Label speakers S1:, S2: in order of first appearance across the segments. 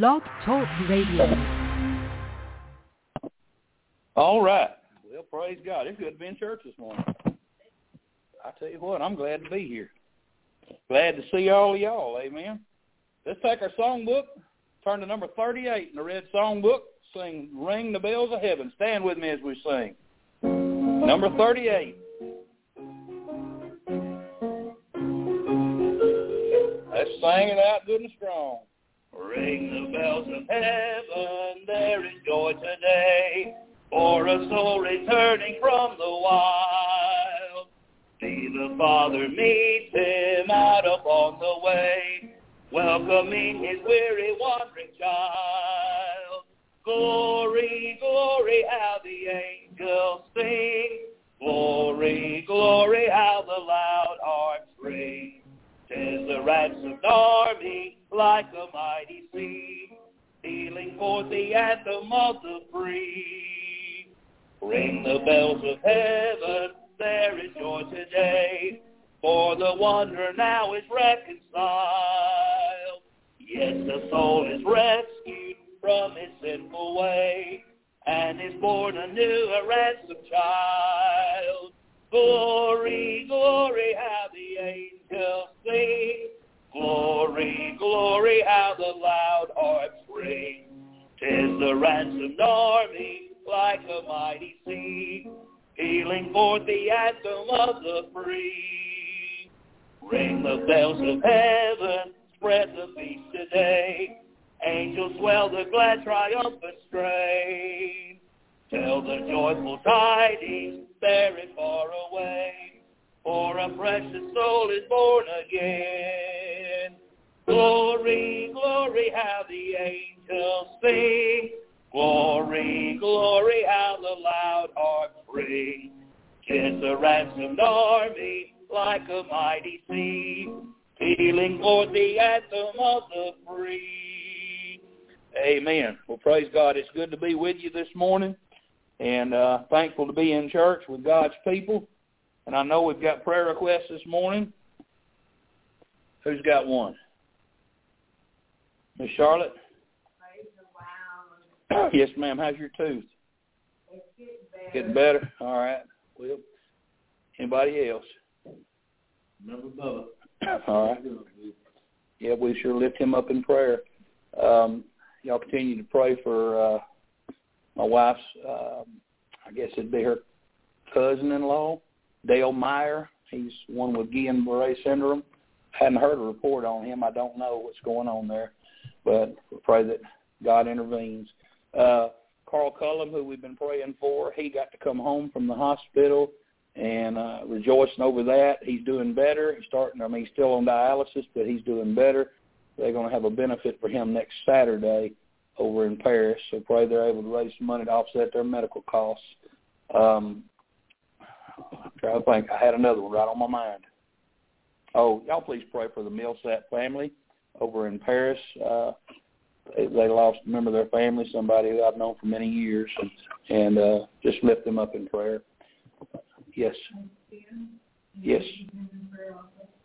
S1: Blog Talk Radio.
S2: All right. Well, praise God. It's good to be in church this morning. I tell you what, I'm glad to be here. Glad to see all of y'all. Amen. Let's take our songbook, turn to number 38 in the red songbook, sing Ring the Bells of Heaven. Stand with me as we sing. Number 38. Let's sing it out good and strong. Ring the bells of heaven, there is joy today, for a soul returning from the wild. See the Father meet him out upon the way, welcoming his weary wandering child. Glory, glory, how the angels sing. Glory, glory, how the loud harps ring. Tis the ransomed army like a mighty sea, pealing forth the anthem of the free. Ring the bells of heaven, there is joy today, for the wanderer now is reconciled. Yes, the soul is rescued from its sinful way, and is born anew a ransomed child. Glory, glory, how the angels sing. Glory, glory, how the loud harps ring. Tis the ransomed army like a mighty sea, pealing forth the anthem of the free. Ring the bells of heaven, spread the feast today. Angels swell the glad triumphant strain. Tell the joyful tidings, bear it far away, for a precious soul is born again. Glory, glory, how the angels sing. Glory, glory, how the loud harps ring. Tis the ransomed army like a mighty sea, pealing forth the anthem of the free. Amen. Well, praise God. It's good to be with you this morning and uh, thankful to be in church with God's people. And I know we've got prayer requests this morning. Who's got one? Miss Charlotte? yes, ma'am. How's your tooth?
S3: It's getting better.
S2: Getting better? All right. Well, anybody else?
S4: Remember Bubba.
S2: All right. Yeah, we sure lift him up in prayer. Um, y'all continue to pray for uh, my wife's, um, I guess it'd be her cousin-in-law, Dale Meyer. He's one with Guillain-Barre syndrome. Hadn't heard a report on him. I don't know what's going on there, but we pray that God intervenes. Uh, Carl Cullum, who we've been praying for, he got to come home from the hospital and uh, rejoicing over that. He's doing better. He's starting. I mean, he's still on dialysis, but he's doing better. They're going to have a benefit for him next Saturday over in Paris. So pray they're able to raise some money to offset their medical costs. Um, Trying to think. I had another one right on my mind. Oh, y'all please pray for the Millsap family over in Paris. Uh, they, they lost a member of their family, somebody who I've known for many years, and, and uh, just lift them up in prayer. Yes. Yes.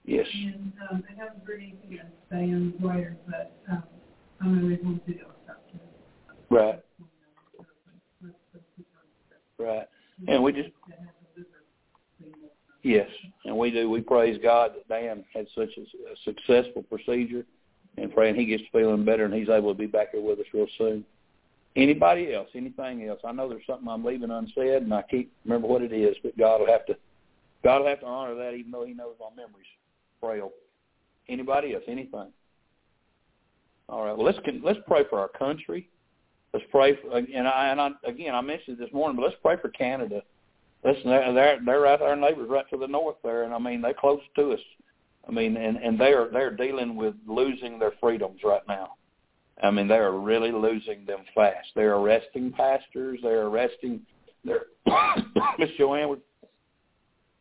S2: Yes.
S3: And um, I haven't heard anything to say on the wire, but um, I'm going to want to go
S2: Right. Right. And we just yes, and we do. We praise God that Dan had such a, a successful procedure, and praying he gets feeling better and he's able to be back here with us real soon. Anybody else? Anything else? I know there's something I'm leaving unsaid, and I can't remember what it is, but God will have to God will have to honor that, even though He knows my memory's frail. Anybody else? Anything? All right. Well, let's let's pray for our country. Let's pray for, and I and I again I mentioned this morning, but let's pray for Canada. Listen, they're they're, they're right our neighbors right to the north there, and I mean they're close to us. I mean, and and they are they're dealing with losing their freedoms right now. I mean, they are really losing them fast. They're arresting pastors. They're arresting. They're Miss Joanne was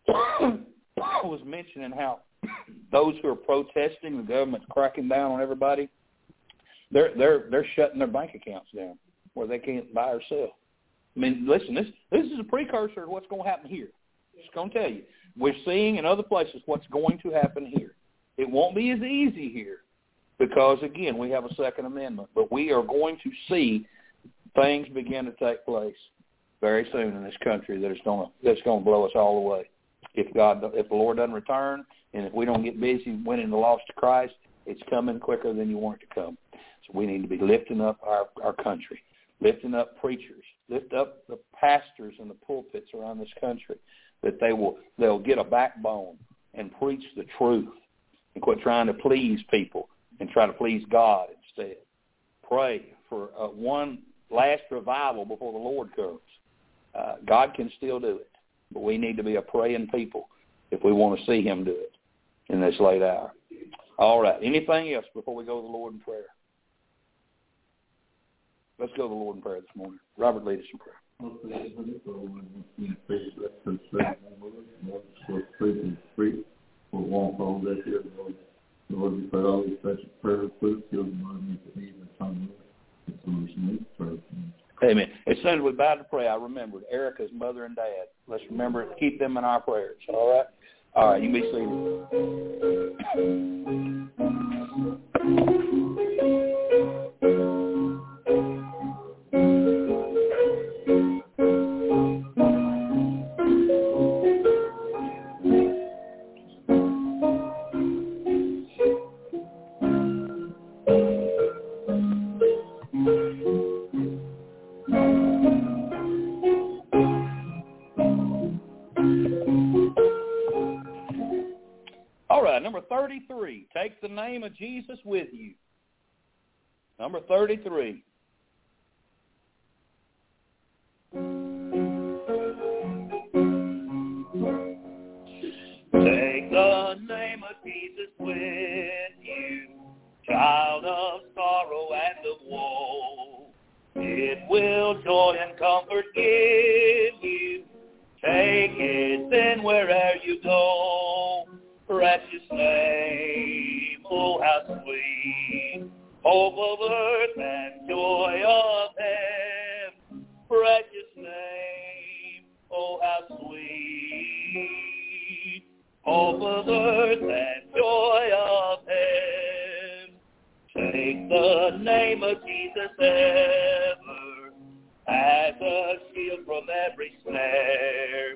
S2: was mentioning how those who are protesting the government's cracking down on everybody. They're they're they're shutting their bank accounts down where they can't buy or sell. I mean, listen, this this is a precursor to what's going to happen here. Just going to tell you, we're seeing in other places what's going to happen here. It won't be as easy here,
S4: because again, we have a Second Amendment, but we are going to see things begin to take place very soon in this country that is going to that's going to blow us all away. If God, if the Lord doesn't return, and if we don't get busy winning the lost to Christ, it's coming quicker than you want it to come. So we need to be lifting up our our country, lifting up preachers, lift up the pastors and the pulpits around this country, that they will they'll get a backbone and preach the truth and quit trying to please people and try to please God instead. Pray for uh, one last revival before the Lord comes. Uh, God can still do it, but we need to be a praying people if we want to see him do it in this late hour. All right. Anything else before we go to the Lord in prayer? Let's go to the Lord in prayer this morning. Robert, lead us in prayer.
S5: Lord, we pray all these special prayer requests, heal the mind, the need, and tongue, and solution we pray.
S4: Amen. As soon as we bow to pray, I remembered Erica's mother and dad. Let's remember to keep them in our prayers. All right? All right, you be seated. 33, take the name of Jesus with you. Number 33.
S2: Take the name of Jesus with you, child of sorrow and of woe. It will joy and comfort give you. Take it then wherever name, oh how sweet, hope of earth and joy of heaven, precious name, oh how sweet, hope of earth and joy of heaven. Take the name of Jesus ever as a shield from every snare.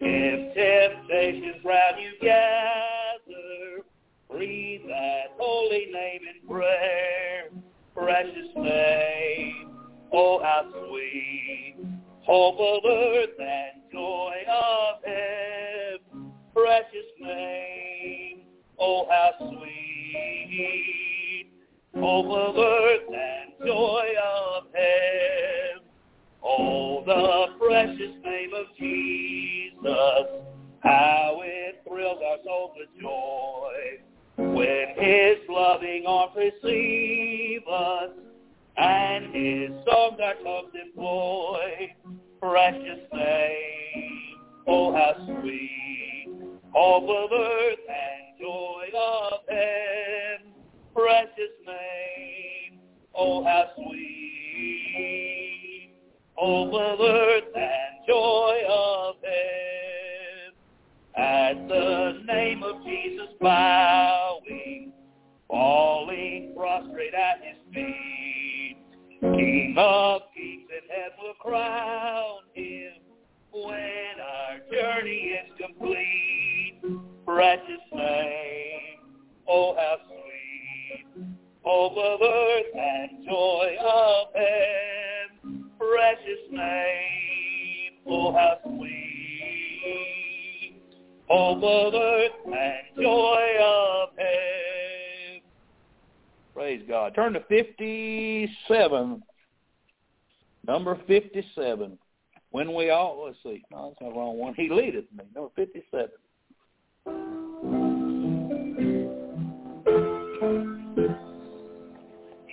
S2: If temptations round you gather, that holy name in prayer. Precious name, oh how sweet, hope of earth and joy of heaven. Precious name, oh how sweet, hope of earth and joy of heaven. Oh, the precious name of Jesus, how it thrills our souls with joy when his loving arms receive us and his songs our tongues employ. Precious name, oh how sweet, hope of earth and joy of heaven. Precious name, oh how sweet over earth and joy of heaven. At the name of Jesus bowing, falling prostrate at his feet, King of kings and heaven will crown him when our journey is complete. Precious name, oh how sweet, over earth and joy of heaven precious name. Oh, how hope of earth and joy of heaven.
S4: Praise God. Turn to 57. Number 57. When we all, let's see, no, that's not the wrong one. He leadeth me. Number 57.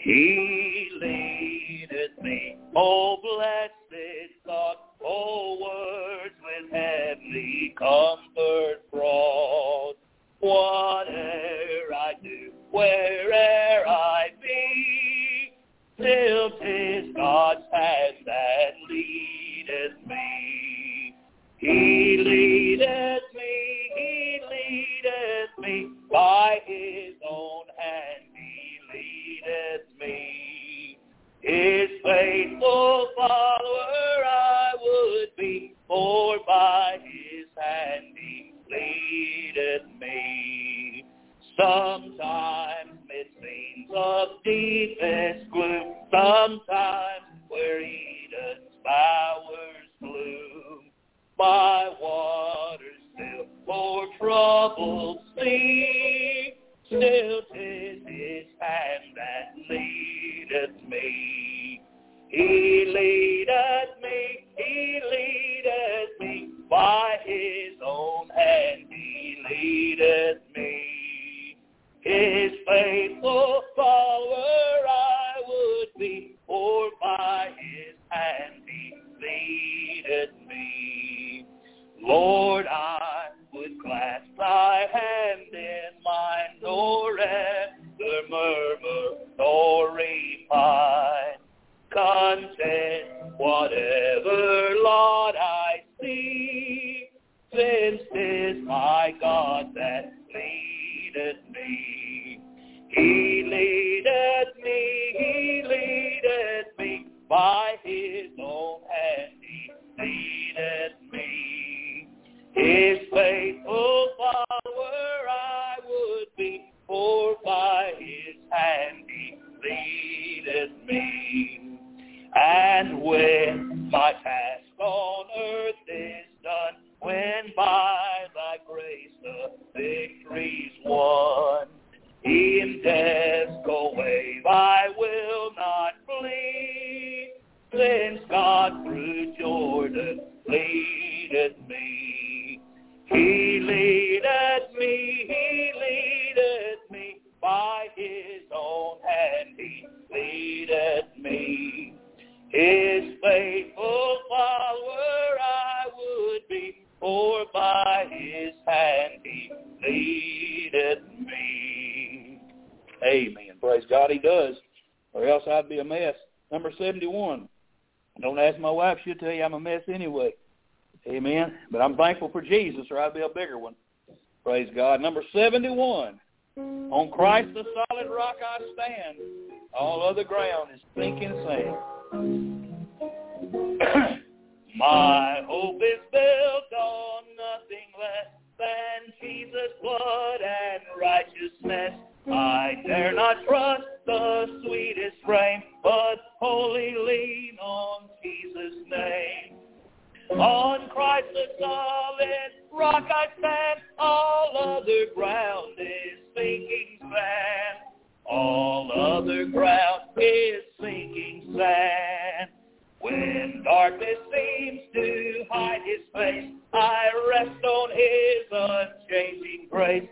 S2: He leadeth me, oh blessed thought, Oh, words with heavenly comfort brought. Whate'er I do, where'er I be, still 'tis God's hand that leadeth me. He leadeth me, he leadeth me, by his own hand he leadeth me. His faithful follower for by his hand he leadeth me. Sometimes it seems of deepest gloom, sometimes where Eden's bowers bloom. My waters still for troubled sea, still 'tis his hand that leadeth me. He leadeth me, he leadeth me, by his own hand he leadeth me. His faithful follower I would be, for by his hand he leadeth me. Lord, I would clasp thy
S6: Number 71. On Christ the solid rock I stand. All other ground is sinking sand.
S2: My hope is built on nothing less than Jesus' blood and righteousness. I dare not trust seems to hide his face, I rest on his unchanging grace.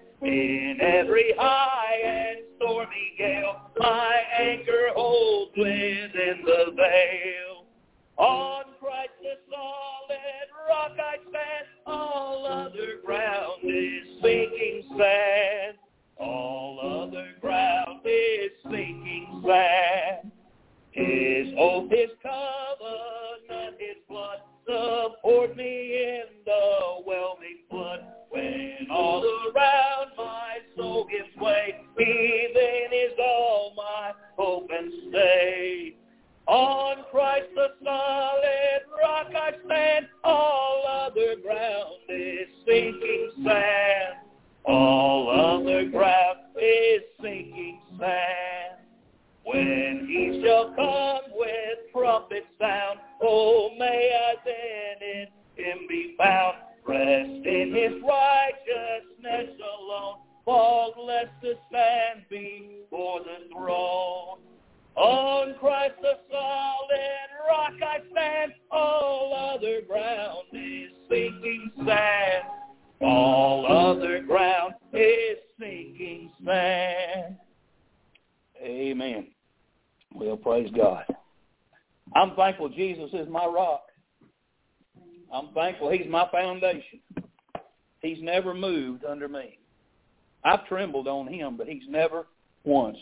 S2: Him,
S6: but he's never once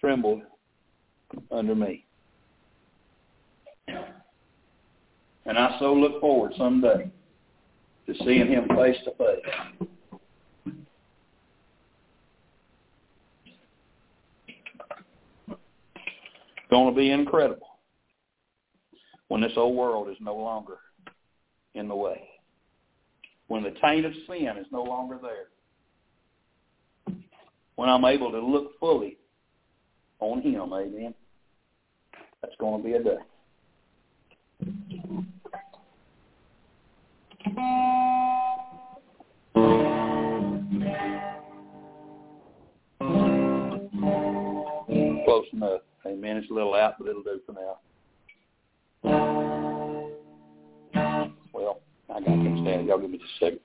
S6: trembled under me. And I so look forward someday to seeing him face to face. Going to be incredible.
S2: when this old world is no longer in the way, when the taint of sin is no longer there, I'm able to look fully on him, amen. That's going to be a day. Close enough. Amen. It's a little out, but it'll do for now. Well, I got them standing. Y'all give me just a second.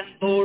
S3: And forever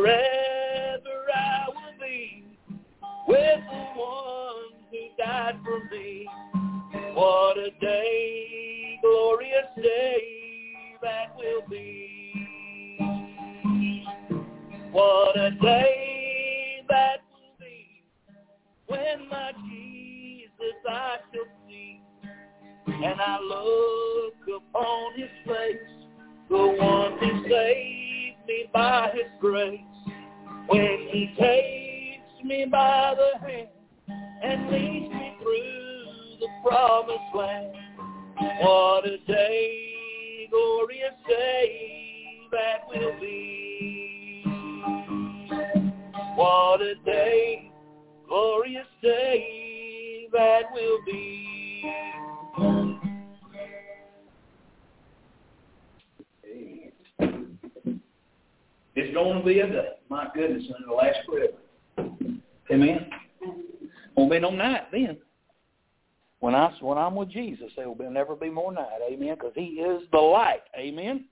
S3: With Jesus,
S2: there will never be more night. Amen. Because He is the light. Amen.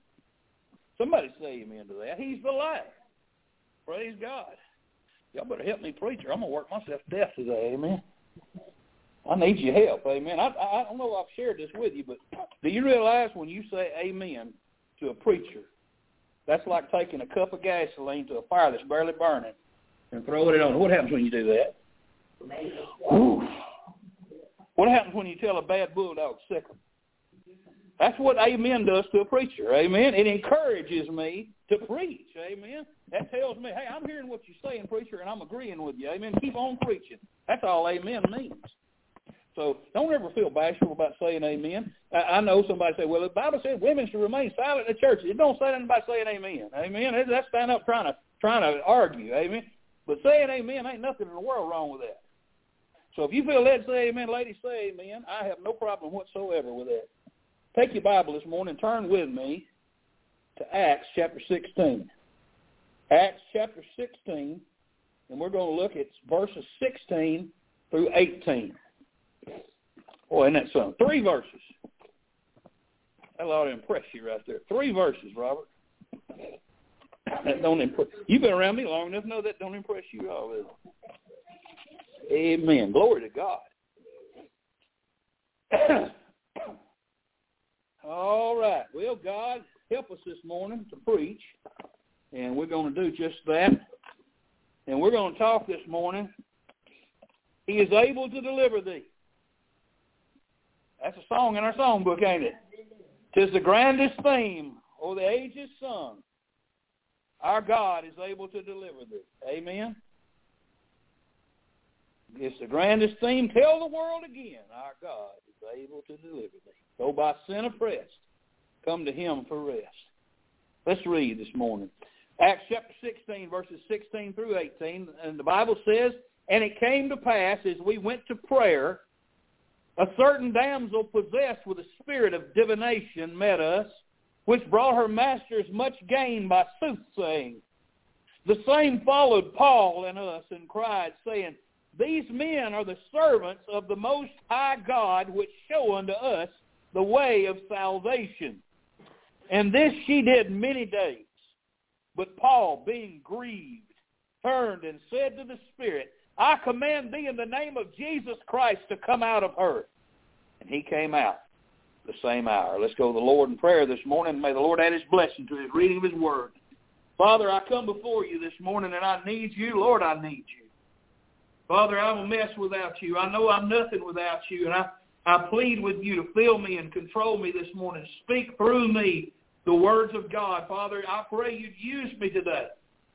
S2: Somebody say Amen to that. He's the light. Praise God. Y'all better help me, preacher. I'm gonna work myself to death today. Amen. I need your help. Amen. I I don't know if I've shared this with you, but do you realize when you say Amen to a preacher, that's like taking a cup of gasoline to a fire that's barely burning and throwing it on. What happens when you do that? What happens when you tell a bad bulldog sick 'em? That's what amen does to a preacher. Amen. It encourages me to preach. Amen. That tells me, hey, I'm hearing what you're saying, preacher, and I'm agreeing with you. Amen. Keep on preaching. That's all amen means. So don't ever feel bashful about saying amen. I, I know somebody say, well, the Bible said women should remain silent in the church. It don't say anything about saying amen. Amen. That's stand up trying to trying to argue. Amen. But saying amen ain't nothing in the world wrong with that. So if you feel led to say amen, ladies, say amen. I have no problem whatsoever with that. Take your Bible this morning. Turn with me to Acts chapter 16. Acts chapter 16, and we're going to look at verses 16 through 18. Boy, isn't that something? Three verses. That ought to impress you right there. Three verses, Robert. That don't impress. You've been around me long enough to know that don't impress you all. Amen. Glory to God. All right. Well, God, help us this morning to preach, and we're going to do just that. And we're going to talk this morning. He is able to deliver thee. That's a song in our songbook, ain't it? Tis the grandest theme, or the ages sung. Our God is able to deliver thee. Amen. It's the grandest theme. Tell the world again, our God is able to deliver thee. Though by sin oppressed, come to him for rest. Let's read this morning. Acts chapter 16, verses 16 through 18. And the Bible says, And it came to pass as we went to prayer, a certain damsel possessed with a spirit of divination met us, which brought her masters much gain by soothsaying. The same followed Paul and us and cried, saying, these men are the servants of the Most High God, which show unto us the way of salvation. And this she did many days. But Paul, being grieved, turned and said to the Spirit, I command thee in the name of Jesus Christ to come out of her. And he came out the same hour. Let's go to the Lord in prayer this morning. May the Lord add his blessing to his reading of his word. Father, I come before you this morning and I need you. Lord, I need you. Father, I'm a mess without you. I know I'm nothing without you, and I, I plead with you to fill me and control me this morning. Speak through me the words of God. Father, I pray you'd use me today.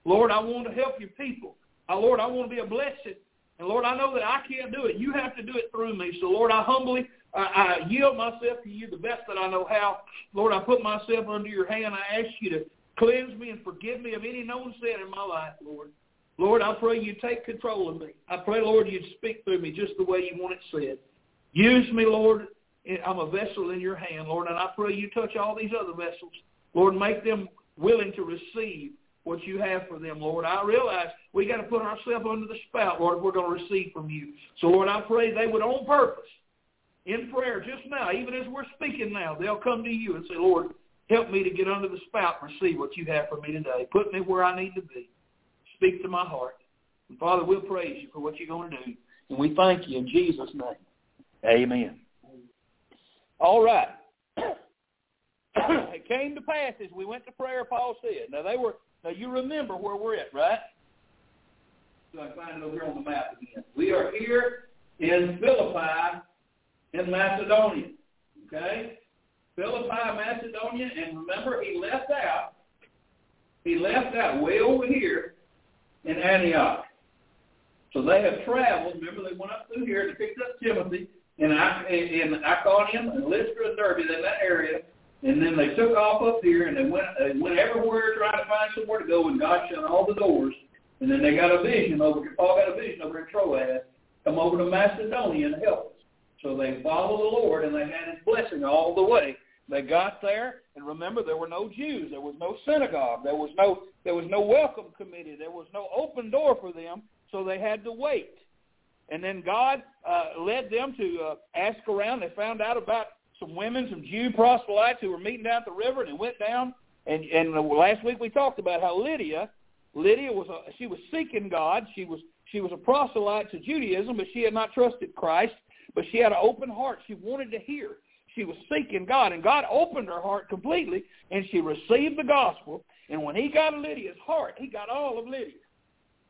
S2: Lord, I want to help your people. Uh, Lord, I want to be a blessing. And Lord, I know that I can't do it. You have to do it through me. So Lord, I humbly I, I yield myself to you the best that I know how. Lord, I put myself under your hand. I ask you to cleanse me and forgive me of any known sin in my life, Lord. Lord, I pray you take control of me. I pray, Lord, you'd speak through me just the way you want it said. Use me, Lord. I'm a vessel in your hand, Lord, and I pray you touch all these other vessels. Lord, make them willing to receive what you have for them, Lord. I realize we got to put ourselves under the spout, Lord, if we're going to receive from you. So, Lord, I pray they would on purpose, in prayer just now, even as we're speaking now, they'll come to you and say, Lord, help me to get under the spout and receive what you have for me today. Put me where I need to be speak to my heart. And Father, we'll praise you for what you're going to do. And we thank you in Jesus' name. Amen. All right. it came to pass as we went to prayer, Paul said. Now they were now you remember where we're at, right? So I find it over here on the map again. We are here in Philippi in Macedonia. Okay? Philippi, Macedonia, and remember he left out he left out way over here in Antioch. So they have traveled. Remember, they went up through here to pick up Timothy in, in Iconium and Lystra and Derbe, in that area. And then they took off up here and they went, they went everywhere trying to find somewhere to go, and God shut all the doors. And then they got a vision over, Paul got a vision over in Troas, come over to Macedonia and help us. So they followed the Lord and they had his blessing all the way. They got there, and remember, there were no Jews. There was no synagogue. There was no there was no welcome committee. There was no open door for them, so they had to wait. And then God uh, led them to uh, ask around. They found out about some women, some Jew proselytes who were meeting down at the river, and they went down. And, and last week we talked about how Lydia, Lydia was a, she was seeking God. She was she was a proselyte to Judaism, but she had not trusted Christ. But she had an open heart. She wanted to hear. She was seeking God, and God opened her heart completely, and she received the gospel. And when he got Lydia's heart, he got all of Lydia.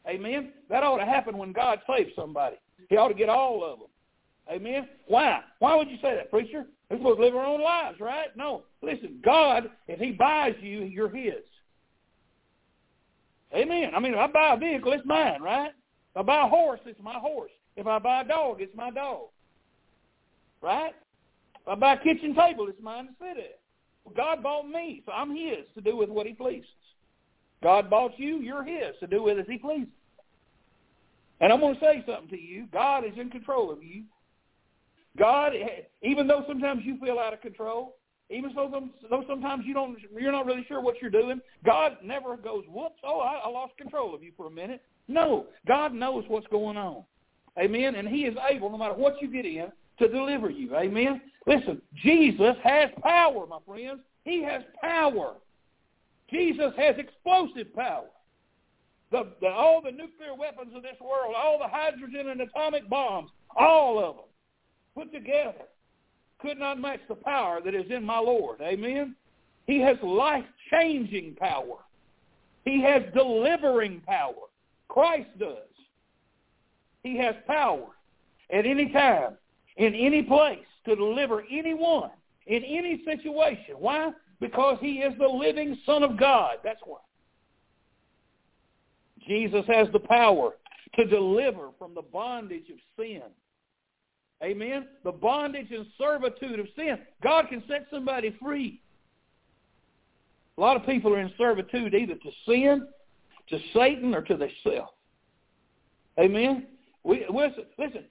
S2: Amen? That ought to happen when God saves somebody. He ought to get all of them. Amen? Why? Why would you say that, preacher? We're supposed to live our own lives, right? No. Listen, God, if he buys you, you're his. Amen. I mean, if I buy a vehicle, it's mine, right? If I buy a horse, it's my horse. If I buy a dog, it's my dog. Right? Buy a kitchen table, it's mine to sit at. Well, God bought me, so I'm his to do with what he pleases. God bought you, you're his to do with as he pleases. And I'm going to say something to you. God is in control of you. God, even though sometimes you feel out of control, even though, though sometimes you don't, you're not really sure what you're doing, God never goes, whoops, oh, I, I lost control of you for a minute. No, God knows what's going on. Amen? And he is able, no matter what you get in, to deliver you. Amen? Listen, Jesus has power, my friends. He has power. Jesus has explosive power. The, the, all the nuclear weapons of this world, all the hydrogen and atomic bombs, all of them put together. could not match the power that is in my Lord. Amen. He has life-changing power. He has delivering power. Christ does. He has power at any time, in any place, to deliver anyone in any situation. Why? Because he is the living Son of God. That's why. Jesus has the power to deliver from the bondage of sin. Amen? The bondage and servitude of sin. God can set somebody free. A lot of people are in servitude either to sin, to Satan, or to themselves. Amen? We, listen, listen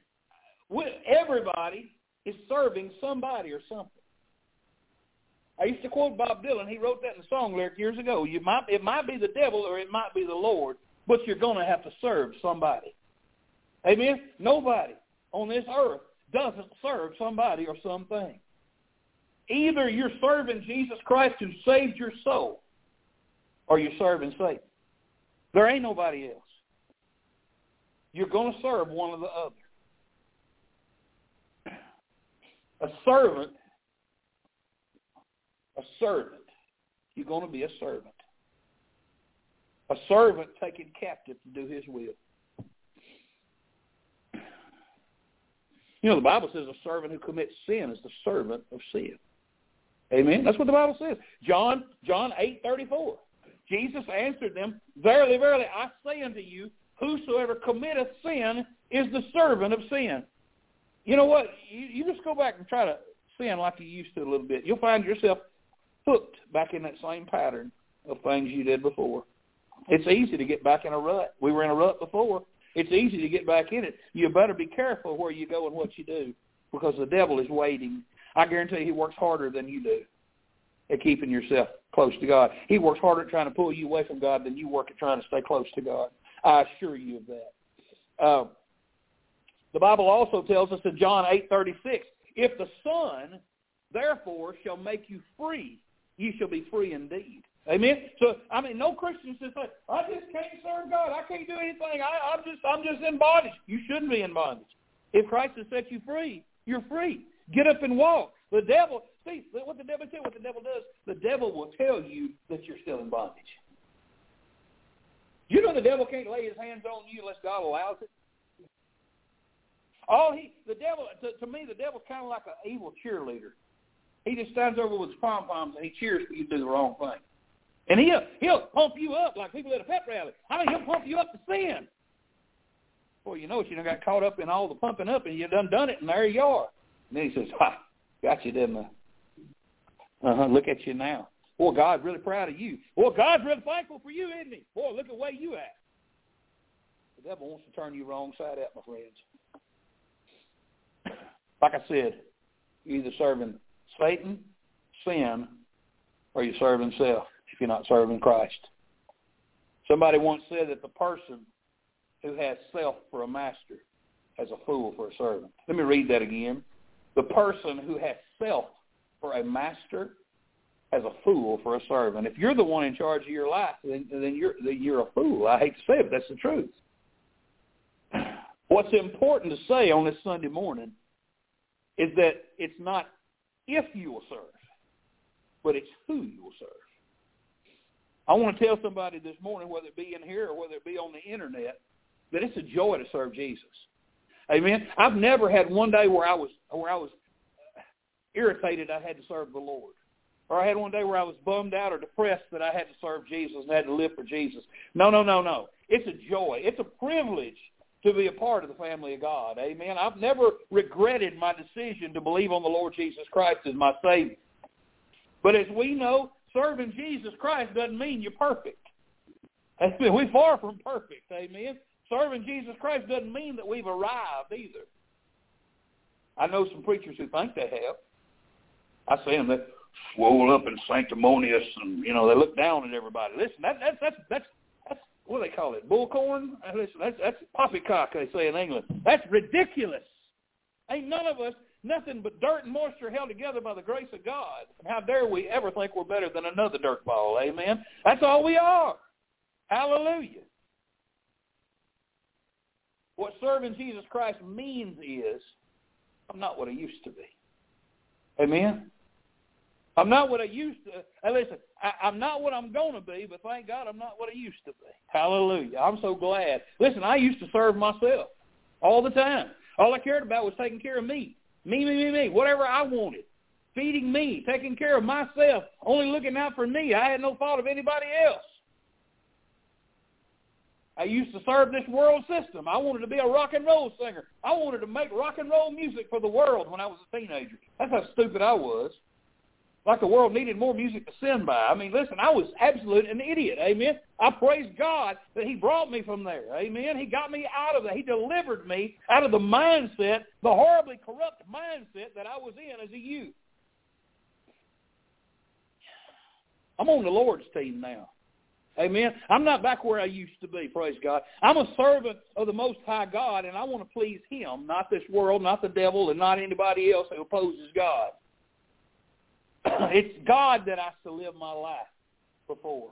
S2: everybody is serving somebody or something. I used to quote Bob Dylan. He wrote that in a song lyric years ago. You might, it might be the devil or it might be the Lord, but you're going to have to serve somebody. Amen? Nobody on this earth doesn't serve somebody or something. Either you're serving Jesus Christ who saved your soul, or you're serving Satan. There ain't nobody else. You're going to serve one or the other. A servant, a servant, you're going to be a servant. A servant taken captive to do his will. You know, the Bible says a servant who commits sin is the servant of sin. Amen. That's what the Bible says. John John eight thirty four. Jesus answered them, Verily, verily, I say unto you, whosoever committeth sin is the servant of sin. You know what? You, you just go back and try to sin like you used to a little bit. You'll find yourself hooked back in that same pattern of things you did before. It's easy to get back in a rut. We were in a rut before. It's easy to get back in it. You better be careful where you go and what you do because the devil is waiting. I guarantee he works harder than you do at keeping yourself close to God. He works harder at trying to pull you away from God than you work at trying to stay close to God. I assure you of that. Um, the Bible also tells us in John 8:36, if the Son therefore shall make you free, you shall be free indeed. Amen. So I mean, no Christian says, "I just can't serve God. I can't do anything. I, I'm just, I'm just in bondage." You shouldn't be in bondage. If Christ has set you free, you're free. Get up and walk. The devil, see what the devil tell what the devil does. The devil will tell you that you're still in bondage. You know the devil can't lay his hands on you unless God allows it. All he, the devil, to, to me, the devil's kind of like an evil cheerleader. He just stands over with his pom poms and he cheers for you to do the wrong thing. And he'll he'll pump you up like people at a pep rally. I mean, he'll pump you up to sin. Boy, you know it, you done got caught up in all the pumping up, and you done done it, and there you are. And then he says, "Ha, got you, didn't I? Uh huh. Look at you now. Boy, God's really proud of you. Boy, God's really thankful for you, isn't he? Boy, look at where you at. The devil wants to turn you wrong side out, my friends. Like I said, you're either serving Satan, sin, or you're serving self if you're not serving Christ. Somebody once said that the person who has self for a master has a fool for a servant. Let me read that again. The person who has self for a master has a fool for a servant. If you're the one in charge of your life, then, then you're then you're a fool. I hate to say it, but that's the truth. What's important to say on this Sunday morning is that it's not if you will serve, but it's who you will serve. I want to tell somebody this morning, whether it be in here or whether it be on the internet, that it's a joy to serve Jesus. Amen. I've never had one day where I was where I was irritated I had to serve the Lord. Or I had one day where I was bummed out or depressed that I had to serve Jesus and had to live for Jesus. No, no, no, no. It's a joy. It's a privilege to be a part of the family of God. Amen. I've never regretted my decision to believe on the Lord Jesus Christ as my Savior. But as we know, serving Jesus Christ doesn't mean you're perfect. We're far from perfect. Amen. Serving Jesus Christ doesn't mean that we've arrived either. I know some preachers who think they have. I see them that swole up and sanctimonious, and you know they look down at everybody. Listen, that, that's that's that's what do they call it? Bullcorn? Listen, that's that's poppycock they say in England. That's ridiculous. Ain't none of us nothing but dirt and moisture held together by the grace of God. How dare we ever think we're better than another dirt ball? Amen. That's all we are. Hallelujah. What serving Jesus Christ means is, I'm not what I used to be. Amen. I'm not what I used to. Hey, listen, I, I'm not what I'm going to be, but thank God I'm not what I used to be. Hallelujah. I'm so glad. Listen, I used to serve myself all the time. All I cared about was taking care of me. Me, me, me, me. Whatever I wanted. Feeding me, taking care of myself, only looking out for me. I had no thought of anybody else. I used to serve this world system. I wanted to be a rock and roll singer. I wanted to make rock and roll music for the world when I was a teenager. That's how stupid I was. Like the world needed more music to send by. I mean, listen, I was absolute an idiot. Amen. I praise God that he brought me from there. Amen. He got me out of that. He delivered me out of the mindset, the horribly corrupt mindset that I was in as a youth. I'm on the Lord's team now. Amen. I'm not back where I used to be, praise God. I'm a servant of the Most High God, and I want to please him, not this world, not the devil, and not anybody else who opposes God. it's God that I to live my life before.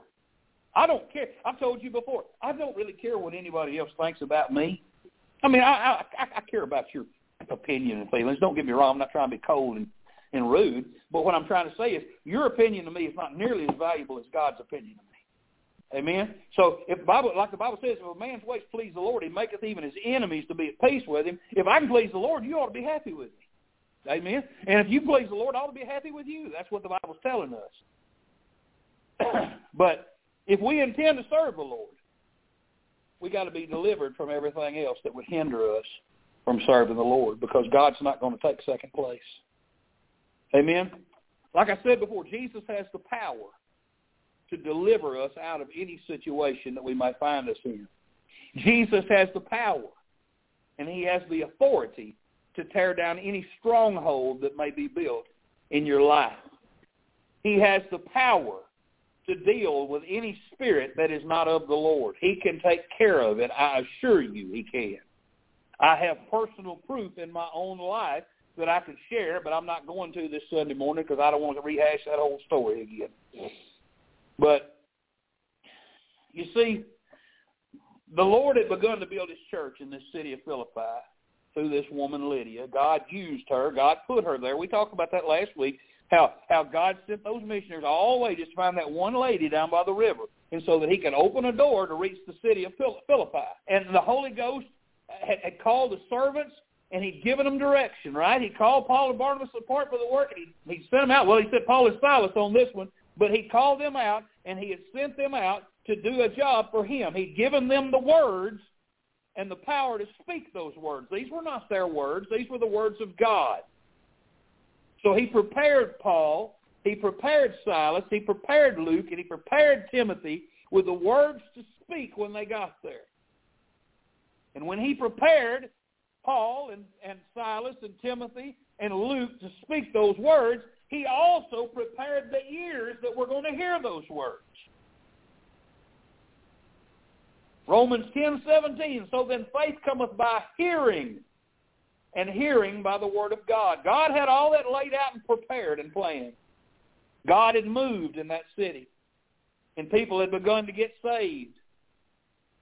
S2: I don't care. I've told you before, I don't really care what anybody else thinks about me. I mean, I, I, I care about your opinion and feelings. Don't get me wrong. I'm not trying to be cold and, and rude. But what I'm trying to say is your opinion to me is not nearly as valuable as God's opinion to me. Amen. So if Bible, like the Bible says, if a man's ways please the Lord, he maketh even his enemies to be at peace with him. If I can please the Lord, you ought to be happy with. Amen. And if you please the Lord, I ought to be happy with you. That's what the Bible's telling us. but if we intend to serve the Lord, we got to be delivered from everything else that would hinder us from serving the Lord because God's not going to take second place. Amen. Like I said before, Jesus has the power to deliver us out of any situation that we might find us in. Jesus has the power and he has the authority to tear down any stronghold that may be built in your life. He has the power to deal with any spirit that is not of the Lord. He can take care of it. I assure you he can. I have personal proof in my own life that I could share, but I'm not going to this Sunday morning because I don't want to rehash that whole story again. But you see, the Lord had begun to build his church in this city of Philippi through this woman Lydia. God used her. God put her there. We talked about that last week. How how God sent those missionaries all the way just to find that one lady down by the river, and so that He could open a door to reach the city of Philippi. And the Holy Ghost had, had called the servants and he'd given them direction, right? He called Paul and Barnabas apart for the work, and he, he sent them out. Well, he said Paul and Silas on this one, but he called them out, and he had sent them out to do a job for him. He'd given them the words and the power to speak those words. These were not their words. These were the words of God. So he prepared Paul, he prepared Silas, he prepared Luke, and he prepared Timothy with the words to speak when they got there. And when he prepared Paul and, and Silas and Timothy and Luke to speak those words, he also prepared the ears that were going to hear those words. Romans 10, 17, so then faith cometh by hearing, and hearing by the word of God. God had all that laid out and prepared and planned. God had moved in that city, and people had begun to get saved.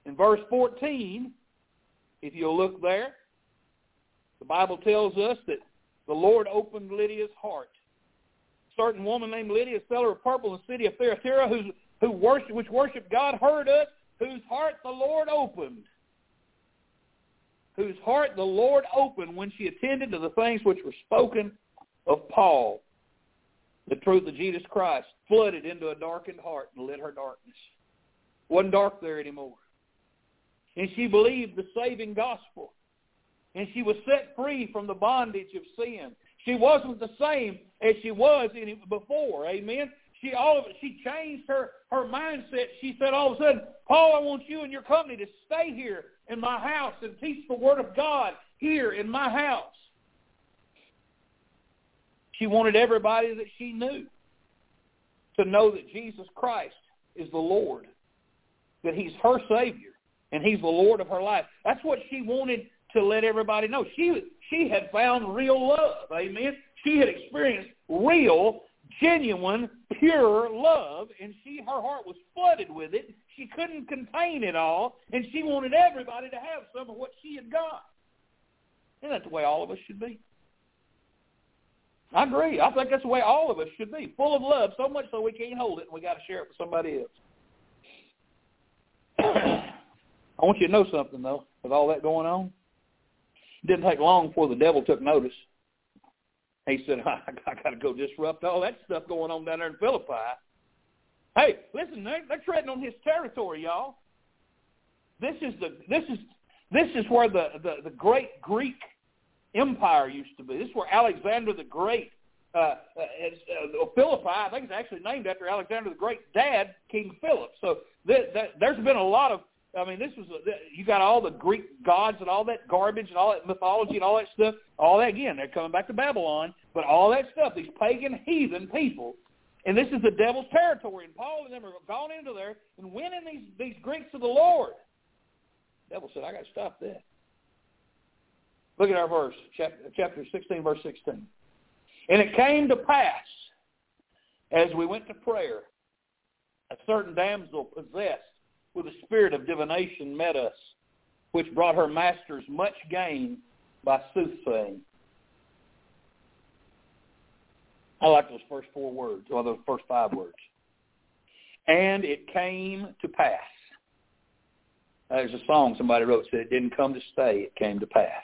S2: In verse 14, if you'll look there, the Bible tells us that the Lord opened Lydia's heart A certain woman named Lydia, seller of purple in the city of Thyatira, who, who worship, which worshiped God, heard us, whose heart the Lord opened. Whose heart the Lord opened when she attended to the things which were spoken of Paul. The truth of Jesus Christ flooded into a darkened heart and lit her darkness. Wasn't dark there anymore. And she believed the saving gospel. And she was set free from the bondage of sin. She wasn't the same as she was before. Amen. She all of it. She changed her her mindset. She said all of a sudden, Paul, I want you and your company to stay here in my house and teach the word of God here in my house. She wanted everybody that she knew to know that Jesus Christ is the Lord, that he's her Savior, and he's the Lord of her life. That's what she wanted to let everybody know. She she had found real love. Amen. She had experienced real, genuine, pure love, and she her heart was flooded with it. She couldn't contain it all, and she wanted everybody to have some of what she had got. Isn't that the way all of us should be? I agree. I think that's the way all of us should be, full of love, so much so we can't hold it and we got to share it with somebody else. I want you to know something though, with all that going on. It didn't take long before the devil took notice. He said, I, I got to go disrupt all that stuff going on down there in Philippi. Hey, listen, they're, they're treading on his territory, y'all. This is the this is this is where the, the, the great Greek empire used to be. This is where Alexander the Great, uh, uh, uh, Philippi, I think it's actually named after Alexander the Great dad, King Philip. So th- th- there's been a lot of, I mean, this was, you got all the Greek gods and all that garbage and all that mythology and all that stuff. All that, again, they're coming back to Babylon. But all that stuff, these pagan heathen people, and this is the devil's territory. And Paul and them are gone into there and winning these, these Greeks to the Lord. The devil said, I got to stop that. Look at our verse, chapter, chapter 16, verse 16. And it came to pass, as we went to prayer, a certain damsel possessed with a spirit of divination met us, which brought her masters much gain by soothsaying. I like those first four words, or those first five words. And it came to pass. There's a song somebody wrote said it didn't come to stay, it came to pass.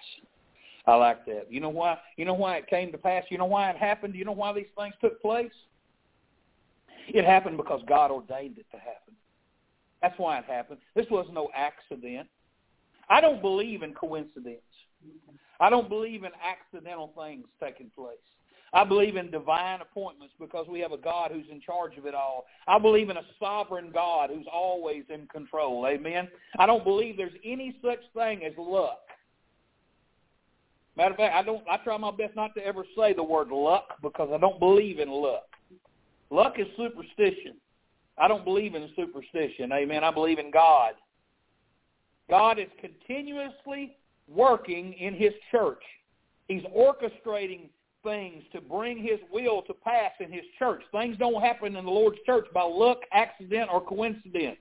S2: I like that. You know why? You know why it came to pass? You know why it happened? You know why these things took place? It happened because God ordained it to happen. That's why it happened. This was no accident. I don't believe in coincidence. I don't believe in accidental things taking place. I believe in divine appointments because we have a God who's in charge of it all. I believe in a sovereign God who's always in control. Amen. I don't believe there's any such thing as luck. Matter of fact, I don't. I try my best not to ever say the word luck because I don't believe in luck. Luck is superstition. I don't believe in superstition. Amen. I believe in God. God is continuously working in His church. He's orchestrating things to bring His will to pass in His church. Things don't happen in the Lord's church by luck, accident, or coincidence.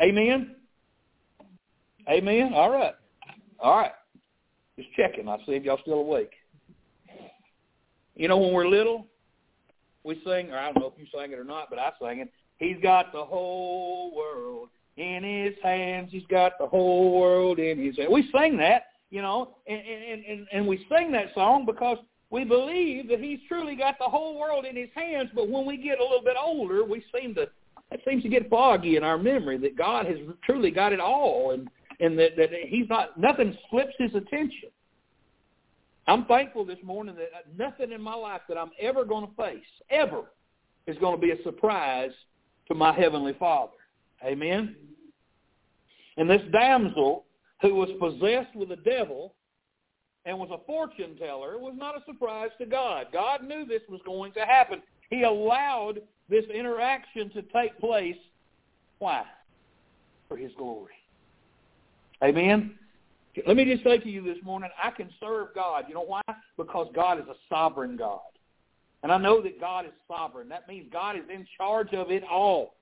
S2: Amen. Amen. All right. All right. Just checking. I see if y'all still awake. You know, when we're little, we sing, or I don't know if you sang it or not, but I sang it. He's got the whole world in his hands. He's got the whole world in his hands. We sing that, you know, and, and, and, and we sing that song because we believe that he's truly got the whole world in his hands. But when we get a little bit older, we seem to, it seems to get foggy in our memory that God has truly got it all. And and that, that he's not nothing slips his attention. I'm thankful this morning that nothing in my life that I'm ever going to face ever is going to be a surprise to my heavenly Father. Amen. And this damsel who was possessed with a devil and was a fortune teller was not a surprise to God. God knew this was going to happen. He allowed this interaction to take place. Why? For his glory. Amen? Let me just say to you this morning, I can serve God. You know why? Because God is a sovereign God. And I know that God is sovereign. That means God is in charge of it all.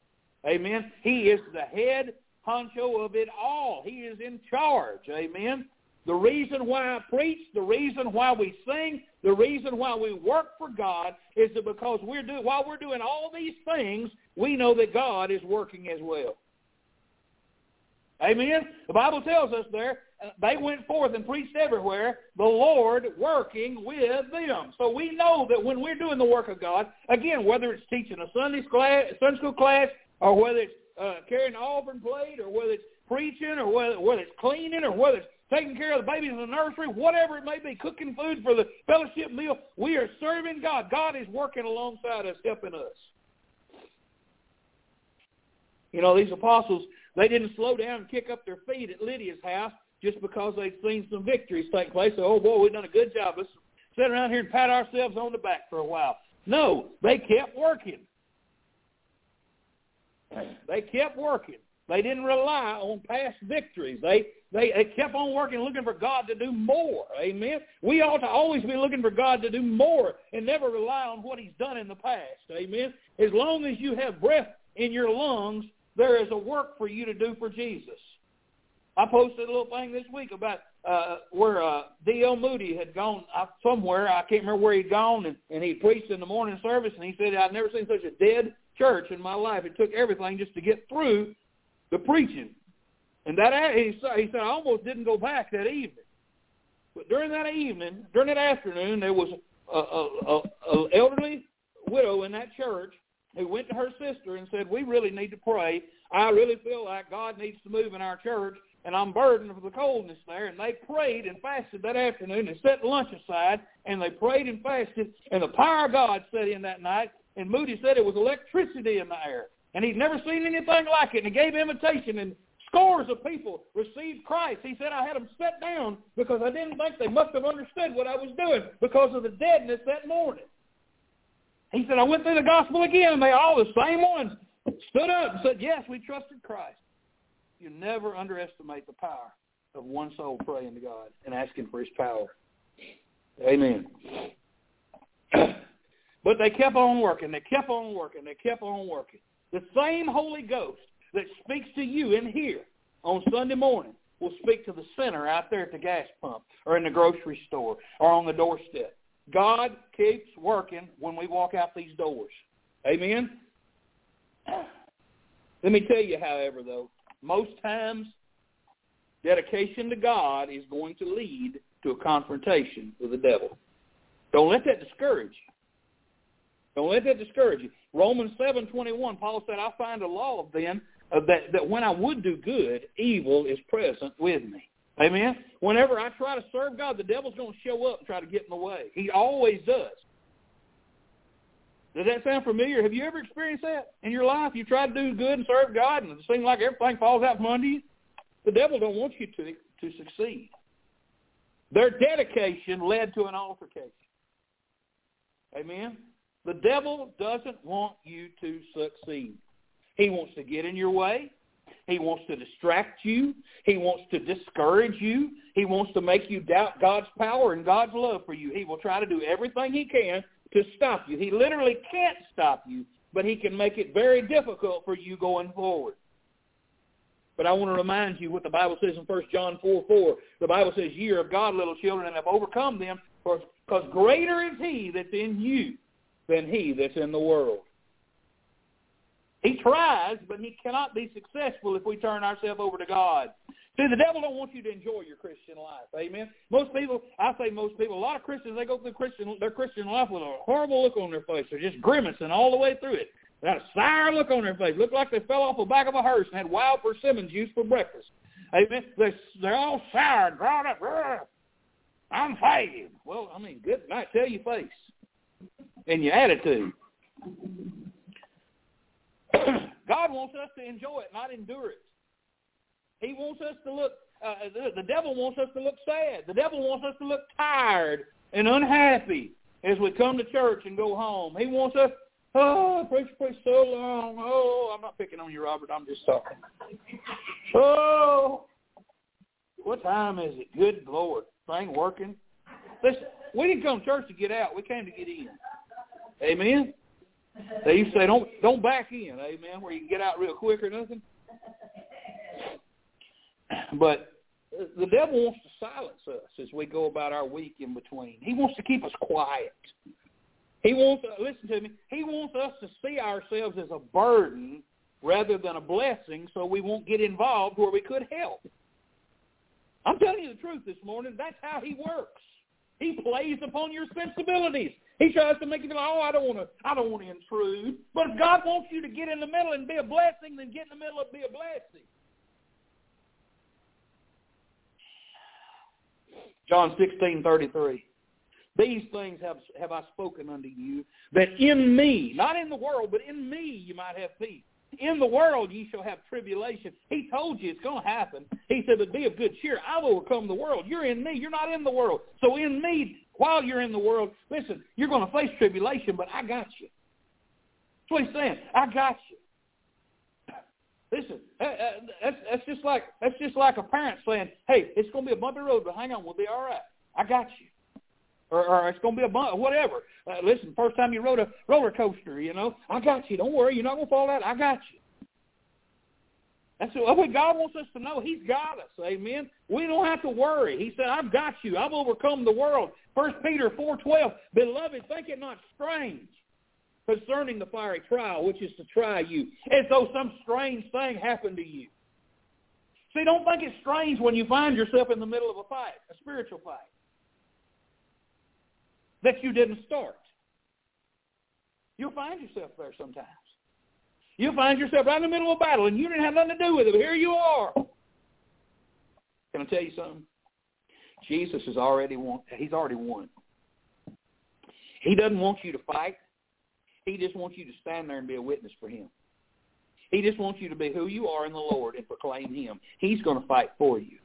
S2: Amen? He is the head honcho of it all. He is in charge. Amen? The reason why I preach, the reason why we sing, the reason why we work for God is that because we're doing while we're doing all these things, we know that God is working as well. Amen. The Bible tells us there they went forth and preached everywhere, the Lord working with them. So we know that when we're doing the work of God, again, whether it's teaching a Sunday class, Sunday school class, or whether it's uh, carrying an offering plate, or whether it's preaching, or whether, whether it's cleaning, or whether it's taking care of the babies in the nursery, whatever it may be, cooking food for the fellowship meal, we are serving God. God is working alongside us, helping us. You know, these apostles, they didn't slow down and kick up their feet at Lydia's house just because they'd seen some victories take place. Oh, boy, we've done a good job. Let's sit around here and pat ourselves on the back for a while. No, they kept working. They kept working. They didn't rely on past victories. They, they they kept on working, looking for God to do more. Amen. We ought to always be looking for God to do more and never rely on what He's done in the past. Amen. As long as you have breath in your lungs, there is a work for you to do for Jesus. I posted a little thing this week about uh, where uh, D.L. Moody had gone uh, somewhere. I can't remember where he'd gone, and, and he preached in the morning service, and he said, I've never seen such a dead church in my life. It took everything just to get through the preaching. And that he he said, I almost didn't go back that evening. But during that evening, during that afternoon, there was a, a, a, a elderly widow in that church who went to her sister and said, we really need to pray. I really feel like God needs to move in our church, and I'm burdened with the coldness there. And they prayed and fasted that afternoon. They set lunch aside, and they prayed and fasted, and the power of God set in that night. And Moody said it was electricity in the air. And he'd never seen anything like it. And he gave invitation, and scores of people received Christ. He said I had them set down because I didn't think they must have understood what I was doing because of the deadness that morning. He said, I went through the gospel again, and they all the same ones stood up and said, yes, we trusted Christ. You never underestimate the power of one soul praying to God and asking for his power. Amen. but they kept on working. They kept on working. They kept on working. The same Holy Ghost that speaks to you in here on Sunday morning will speak to the sinner out there at the gas pump or in the grocery store or on the doorstep. God keeps working when we walk out these doors. Amen? Let me tell you, however, though, most times dedication to God is going to lead to a confrontation with the devil. Don't let that discourage you. Don't let that discourage you. Romans 7.21, Paul said, I find a law then uh, that, that when I would do good, evil is present with me. Amen? Whenever I try to serve God, the devil's going to show up and try to get in the way. He always does. Does that sound familiar? Have you ever experienced that in your life? You try to do good and serve God, and it seems like everything falls out from under you. The devil don't want you to to succeed. Their dedication led to an altercation. Amen. The devil doesn't want you to succeed. He wants to get in your way. He wants to distract you. He wants to discourage you. He wants to make you doubt God's power and God's love for you. He will try to do everything he can to stop you. He literally can't stop you, but he can make it very difficult for you going forward. But I want to remind you what the Bible says in 1 John 4, 4. The Bible says, Ye are of God, little children, and have overcome them, because greater is he that's in you than he that's in the world. He tries, but he cannot be successful if we turn ourselves over to God. See, the devil don't want you to enjoy your Christian life. Amen. Most people, I say most people, a lot of Christians, they go through Christian their Christian life with a horrible look on their face. They're just grimacing all the way through it. They got a sour look on their face. Look like they fell off the back of a hearse and had wild persimmon juice for breakfast. Amen. They're, they're all sour drawn up. I'm fighting. Well, I mean, good night. Tell your face and your attitude. God wants us to enjoy it, not endure it. He wants us to look, uh, the, the devil wants us to look sad. The devil wants us to look tired and unhappy as we come to church and go home. He wants us, oh, preach, preach so long. Oh, I'm not picking on you, Robert. I'm just talking. Oh, what time is it? Good Lord. Thing working? Listen, we didn't come to church to get out. We came to get in. Amen? They used to say, don't don't back in, amen, where you can get out real quick or nothing. But the devil wants to silence us as we go about our week in between. He wants to keep us quiet. He wants to, listen to me, he wants us to see ourselves as a burden rather than a blessing so we won't get involved where we could help. I'm telling you the truth this morning. That's how he works. He plays upon your sensibilities. He tries to make you feel, oh, I don't want to, I don't want to intrude. But if God wants you to get in the middle and be a blessing, then get in the middle and be a blessing. John sixteen thirty three. These things have have I spoken unto you, that in me, not in the world, but in me, you might have peace. In the world ye shall have tribulation. He told you it's going to happen. He said, but be of good cheer. I've overcome the world. You're in me. You're not in the world. So in me, while you're in the world, listen, you're going to face tribulation, but I got you. That's what he's saying. I got you. Listen, that's, that's just like that's just like a parent saying, "Hey, it's going to be a bumpy road, but hang on, we'll be all right. I got you." Or, or it's going to be a bump, whatever. Uh, listen, first time you rode a roller coaster, you know, I got you. Don't worry, you're not going to fall out. I got you. That's what God wants us to know. He's got us. Amen. We don't have to worry. He said, I've got you. I've overcome the world. First Peter 4.12, Beloved, think it not strange concerning the fiery trial, which is to try you, as though some strange thing happened to you. See, don't think it's strange when you find yourself in the middle of a fight, a spiritual fight, that you didn't start. You'll find yourself there sometimes. You'll find yourself right in the middle of a battle, and you didn't have nothing to do with it. But here you are. Can I tell you something? Jesus has already won. He's already won. He doesn't want you to fight. He just wants you to stand there and be a witness for him. He just wants you to be who you are in the Lord and proclaim him. He's going to fight for you.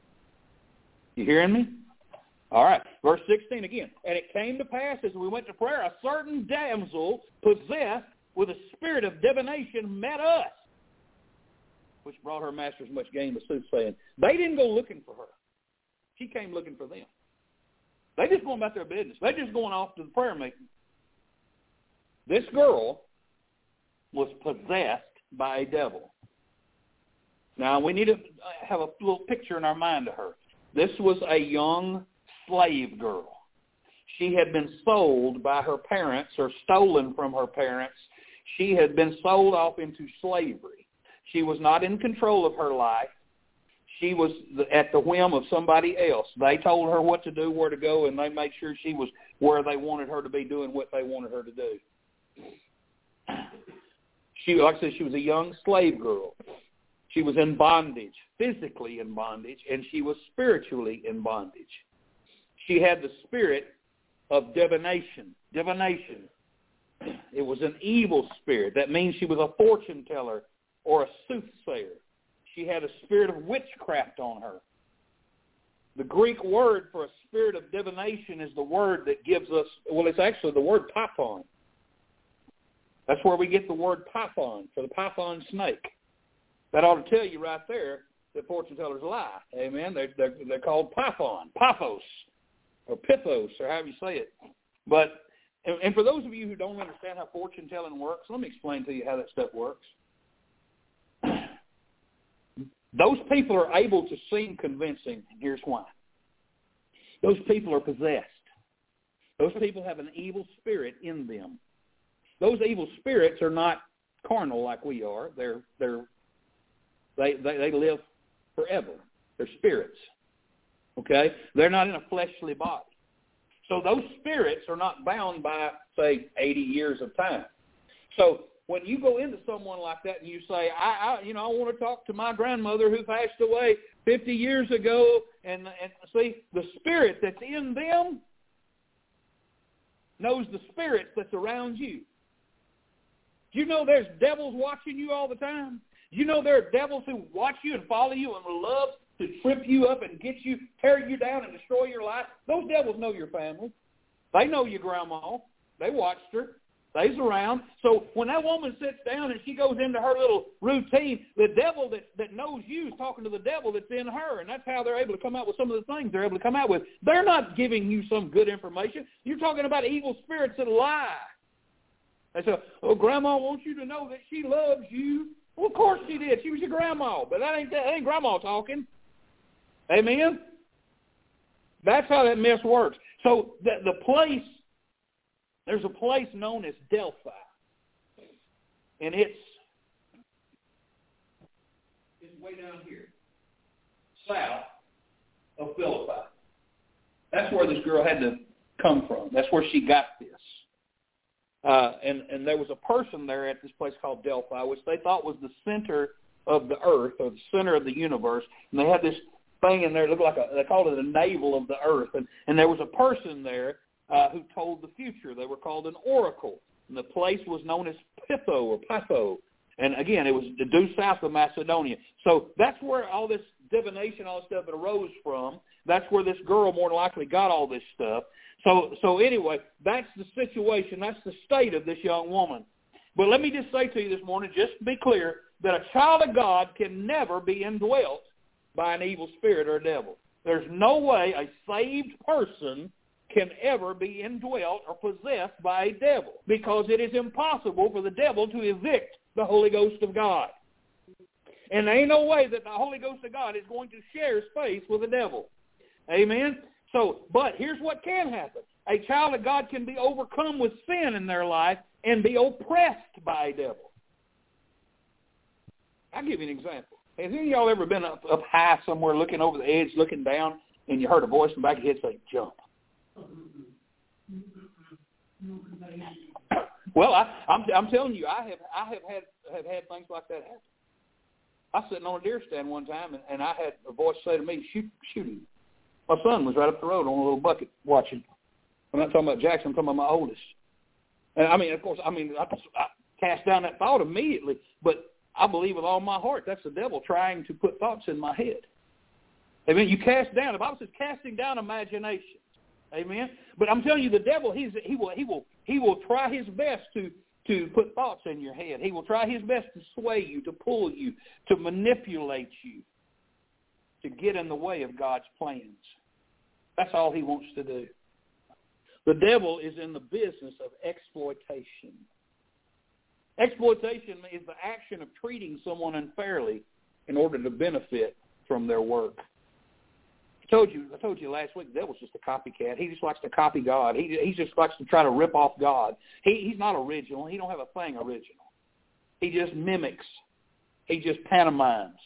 S2: You hearing me? All right. Verse 16 again. And it came to pass as we went to prayer, a certain damsel possessed with a spirit of divination met us, which brought her masters much gain with soothsaying. They didn't go looking for her. She came looking for them. They just going about their business. They just going off to the prayer meeting. This girl was possessed by a devil. Now, we need to have a little picture in our mind of her. This was a young slave girl. She had been sold by her parents or stolen from her parents. She had been sold off into slavery. She was not in control of her life. She was at the whim of somebody else. They told her what to do, where to go, and they made sure she was where they wanted her to be doing what they wanted her to do. She, like I said, she was a young slave girl. She was in bondage, physically in bondage, and she was spiritually in bondage. She had the spirit of divination. Divination. It was an evil spirit. That means she was a fortune teller or a soothsayer. She had a spirit of witchcraft on her. The Greek word for a spirit of divination is the word that gives us, well, it's actually the word python. That's where we get the word python for the python snake. That ought to tell you right there that fortune tellers lie. Amen. They're, they're, they're called python, paphos, or pithos, or however you say it. But and, and for those of you who don't understand how fortune telling works, let me explain to you how that stuff works. Those people are able to seem convincing, and here's why. Those people are possessed. Those people have an evil spirit in them those evil spirits are not carnal like we are. They're they're they they, they live forever. They're spirits. Okay? They're not in a fleshly body. So those spirits are not bound by, say, 80 years of time. So when you go into someone like that and you say, I, I you know, I want to talk to my grandmother who passed away 50 years ago, and and see the spirit that's in them knows the spirit that's around you. You know there's devils watching you all the time? You know there are devils who watch you and follow you and love to trip you up and get you, tear you down and destroy your life? Those devils know your family. They know your grandma. They watched her. They's around. So when that woman sits down and she goes into her little routine, the devil that, that knows you is talking to the devil that's in her, and that's how they're able to come out with some of the things they're able to come out with. They're not giving you some good information. You're talking about evil spirits that lie. They said, "Oh, Grandma wants you to know that she loves you." Well, of course she did. She was your grandma, but that ain't that ain't Grandma talking. Amen. That's how that mess works. So the the place, there's a place known as Delphi, and it's it's way down here, south of Philippi. That's where this girl had to come from. That's where she got this. Uh, and, and there was a person there at this place called Delphi, which they thought was the center of the earth or the center of the universe. And they had this thing in there, it looked like a, they called it a navel of the earth. And, and there was a person there uh, who told the future. They were called an oracle. And the place was known as Pytho or Pytho. And again, it was due south of Macedonia. So that's where all this divination, all this stuff it arose from. That's where this girl more than likely got all this stuff. So, so anyway, that's the situation. That's the state of this young woman. But let me just say to you this morning, just to be clear, that a child of God can never be indwelt by an evil spirit or a devil. There's no way a saved person can ever be indwelt or possessed by a devil because it is impossible for the devil to evict the Holy Ghost of God. And there ain't no way that the Holy Ghost of God is going to share space with the devil. Amen? So, but here's what can happen. A child of God can be overcome with sin in their life and be oppressed by a devil. I'll give you an example. Has any of y'all ever been up, up high somewhere looking over the edge, looking down, and you heard a voice in the back of your head say, jump? Well, I, I'm I'm telling you, I have I have had have had things like that happen. I was sitting on a deer stand one time, and, and I had a voice say to me, "Shoot, shoot him." My son was right up the road on a little bucket watching. I'm not talking about Jackson. I'm talking about my oldest. And I mean, of course, I mean, I, I cast down that thought immediately, but I believe with all my heart that's the devil trying to put thoughts in my head. Amen. You cast down. The Bible says casting down imaginations. Amen. But I'm telling you, the devil, he's he will he will he will try his best to to put thoughts in your head. He will try his best to sway you, to pull you, to manipulate you, to get in the way of God's plans. That's all he wants to do. The devil is in the business of exploitation. Exploitation is the action of treating someone unfairly in order to benefit from their work told you, I told you last week, the devil's just a copycat. He just likes to copy God. He he just likes to try to rip off God. He he's not original. He don't have a thing original. He just mimics. He just pantomimes.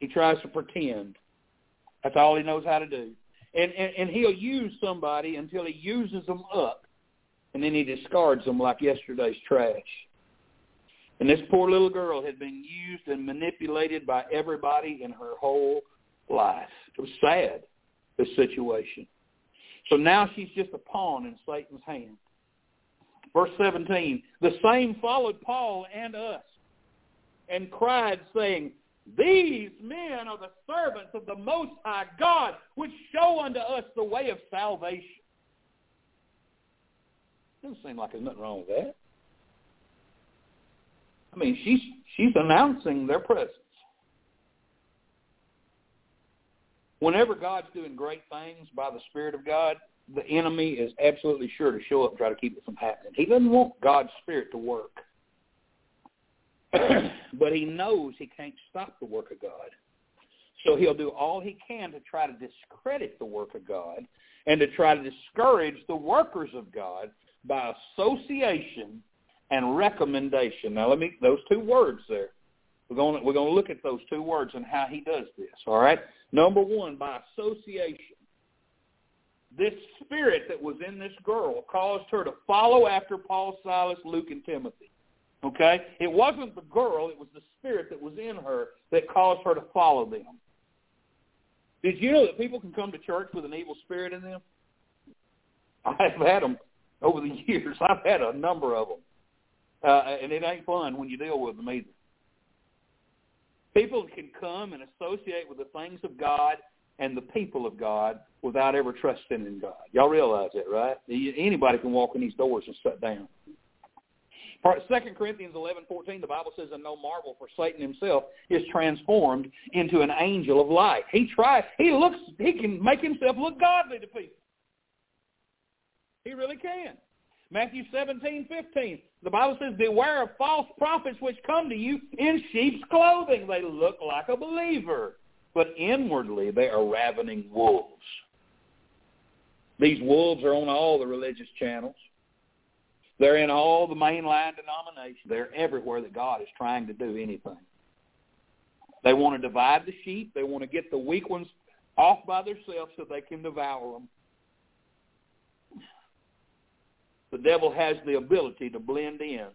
S2: He tries to pretend. That's all he knows how to do. And, and and he'll use somebody until he uses them up, and then he discards them like yesterday's trash. And this poor little girl had been used and manipulated by everybody in her whole life. It was sad this situation. So now she's just a pawn in Satan's hand. Verse 17, the same followed Paul and us and cried, saying, These men are the servants of the Most High God, which show unto us the way of salvation. Doesn't seem like there's nothing wrong with that. I mean, she's she's announcing their presence. Whenever God's doing great things by the Spirit of God, the enemy is absolutely sure to show up and try to keep it from happening. He doesn't want God's Spirit to work. but he knows he can't stop the work of God. So he'll do all he can to try to discredit the work of God and to try to discourage the workers of God by association and recommendation. Now let me those two words there. We're going to, we're going to look at those two words and how he does this. All right. Number one, by association. This spirit that was in this girl caused her to follow after Paul, Silas, Luke, and Timothy. Okay? It wasn't the girl, it was the spirit that was in her that caused her to follow them. Did you know that people can come to church with an evil spirit in them? I've had them over the years. I've had a number of them. Uh, and it ain't fun when you deal with them either. People can come and associate with the things of God and the people of God without ever trusting in God. Y'all realize that, right? Anybody can walk in these doors and sit down. Second Corinthians eleven fourteen, the Bible says, "And no marvel, for Satan himself is transformed into an angel of light." He tries. He looks. He can make himself look godly to people. He really can. Matthew seventeen fifteen. The Bible says, beware of false prophets which come to you in sheep's clothing. They look like a believer, but inwardly they are ravening wolves. These wolves are on all the religious channels. They're in all the mainline denominations. They're everywhere that God is trying to do anything. They want to divide the sheep. They want to get the weak ones off by themselves so they can devour them. The devil has the ability to blend in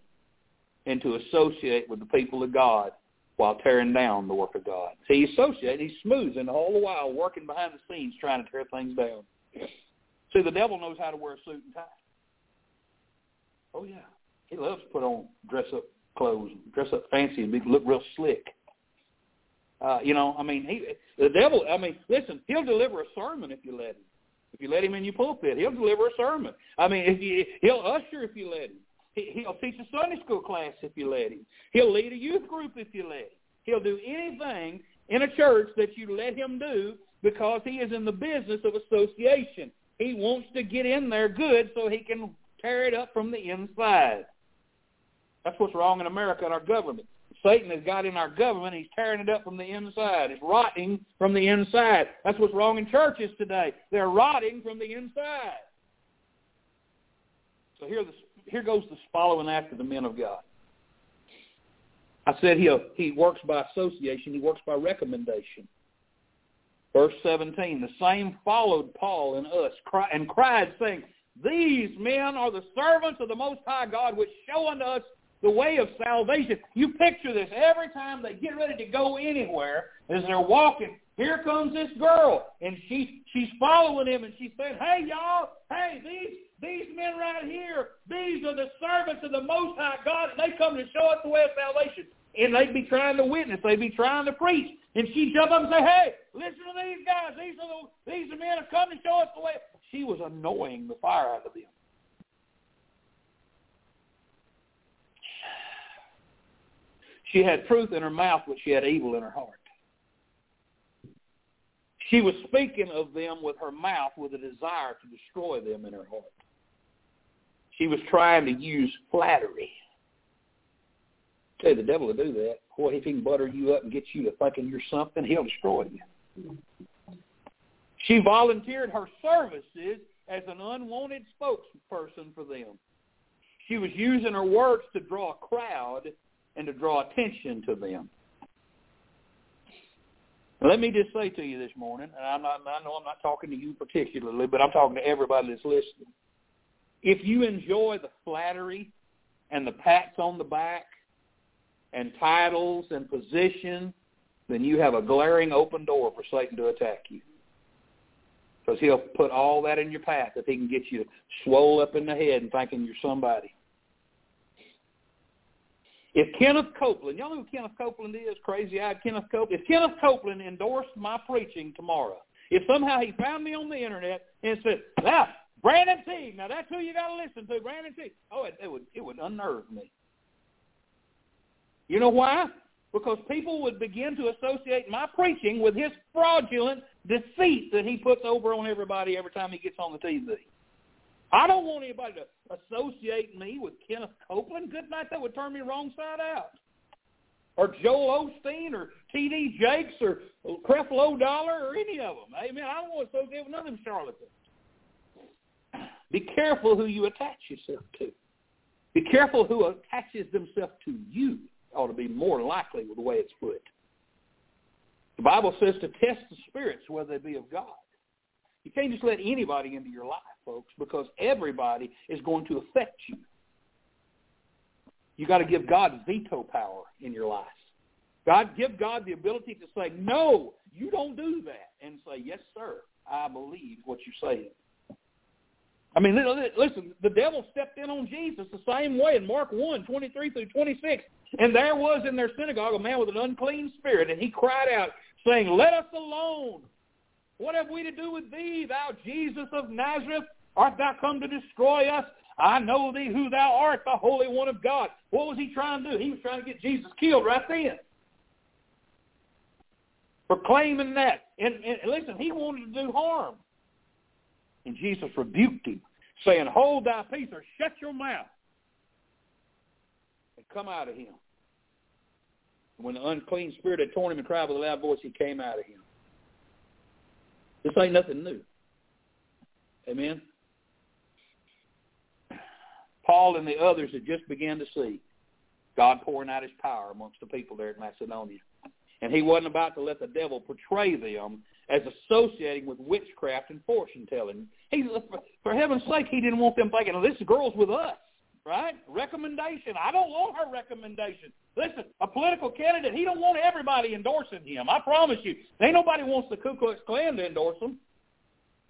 S2: and to associate with the people of God while tearing down the work of God. See, he associates, he's smoothing all the while, working behind the scenes, trying to tear things down. See, the devil knows how to wear a suit and tie. Oh yeah, he loves to put on dress-up clothes, dress up fancy, and look real slick. Uh, you know, I mean, he the devil. I mean, listen, he'll deliver a sermon if you let him. If you let him in your pulpit, he'll deliver a sermon. I mean, if you, he'll usher if you let him. He, he'll teach a Sunday school class if you let him. He'll lead a youth group if you let him. He'll do anything in a church that you let him do because he is in the business of association. He wants to get in there good so he can tear it up from the inside. That's what's wrong in America and our government. Satan has got in our government. He's tearing it up from the inside. It's rotting from the inside. That's what's wrong in churches today. They're rotting from the inside. So here, the, here goes the following after the men of God. I said he he works by association. He works by recommendation. Verse 17, the same followed Paul and us and cried, saying, These men are the servants of the Most High God, which show unto us the way of salvation. You picture this. Every time they get ready to go anywhere, as they're walking, here comes this girl, and she's she's following him, and she's saying, "Hey, y'all! Hey, these these men right here, these are the servants of the Most High God, and they come to show us the way of salvation." And they'd be trying to witness, they'd be trying to preach, and she'd jump up and say, "Hey, listen to these guys! These are the these are men who come to show us the way." She was annoying the fire out of them. She had truth in her mouth, but she had evil in her heart. She was speaking of them with her mouth with a desire to destroy them in her heart. She was trying to use flattery. I tell you, the devil will do that. Boy, if he can butter you up and get you to thinking you're something, he'll destroy you. She volunteered her services as an unwanted spokesperson for them. She was using her words to draw a crowd and to draw attention to them. Let me just say to you this morning, and I'm not, I know I'm not talking to you particularly, but I'm talking to everybody that's listening. If you enjoy the flattery and the pats on the back and titles and position, then you have a glaring open door for Satan to attack you. Because he'll put all that in your path if he can get you swole up in the head and thinking you're somebody. If Kenneth Copeland, y'all know who Kenneth Copeland is, crazy-eyed Kenneth Copeland. If Kenneth Copeland endorsed my preaching tomorrow, if somehow he found me on the internet and said, "Now, Brandon Teague, now that's who you got to listen to, Brandon Teague," oh, it, it would it would unnerve me. You know why? Because people would begin to associate my preaching with his fraudulent deceit that he puts over on everybody every time he gets on the TV. I don't want anybody to associate me with Kenneth Copeland. Good night, that would turn me wrong side out. Or Joel Osteen or T.D. Jakes or Creflo Dollar or any of them. Amen. I don't want to associate with none of them charlatans. Be careful who you attach yourself to. Be careful who attaches themselves to you ought to be more likely with the way it's put. The Bible says to test the spirits whether they be of God. You can't just let anybody into your life, folks, because everybody is going to affect you. You got to give God veto power in your life. God, give God the ability to say, no, you don't do that, and say, yes, sir, I believe what you're saying. I mean, listen, the devil stepped in on Jesus the same way in Mark 1, 23 through 26. And there was in their synagogue a man with an unclean spirit, and he cried out, saying, let us alone. What have we to do with thee, thou Jesus of Nazareth? Art thou come to destroy us? I know thee who thou art, the Holy One of God. What was he trying to do? He was trying to get Jesus killed right then. Proclaiming that. And, and listen, he wanted to do harm. And Jesus rebuked him, saying, Hold thy peace or shut your mouth and come out of him. when the unclean spirit had torn him and cried with a loud voice, he came out of him. This ain't nothing new. Amen. Paul and the others had just began to see God pouring out his power amongst the people there at Macedonia. And he wasn't about to let the devil portray them as associating with witchcraft and fortune telling. He, for heaven's sake, he didn't want them thinking, oh, this girl's with us, right? Recommendation. I don't want her recommendation. Listen, a political candidate, he don't want everybody endorsing him. I promise you. Ain't nobody wants the Ku Klux Klan to endorse him.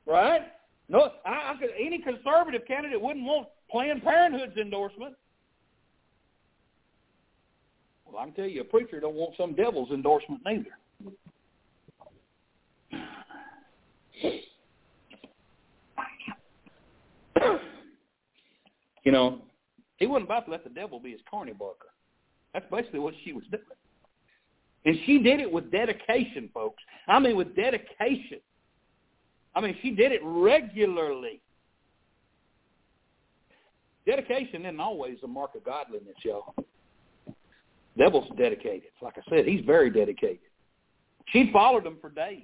S2: Right? No, I, I could, any conservative candidate wouldn't want Planned Parenthood's endorsement. Well, I can tell you, a preacher don't want some devil's endorsement neither. you know, he wasn't about to let the devil be his carny barker. That's basically what she was doing. And she did it with dedication, folks. I mean, with dedication. I mean, she did it regularly. Dedication isn't always a mark of godliness, y'all. Devil's dedicated. Like I said, he's very dedicated. She followed him for days.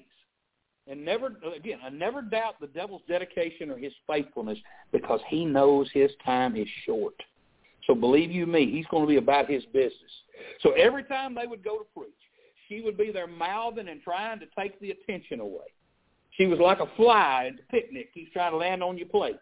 S2: And never, again, I never doubt the devil's dedication or his faithfulness because he knows his time is short. So believe you me, he's going to be about his business. So every time they would go to preach, she would be there mouthing and trying to take the attention away. She was like a fly at a picnic. He's trying to land on your plate.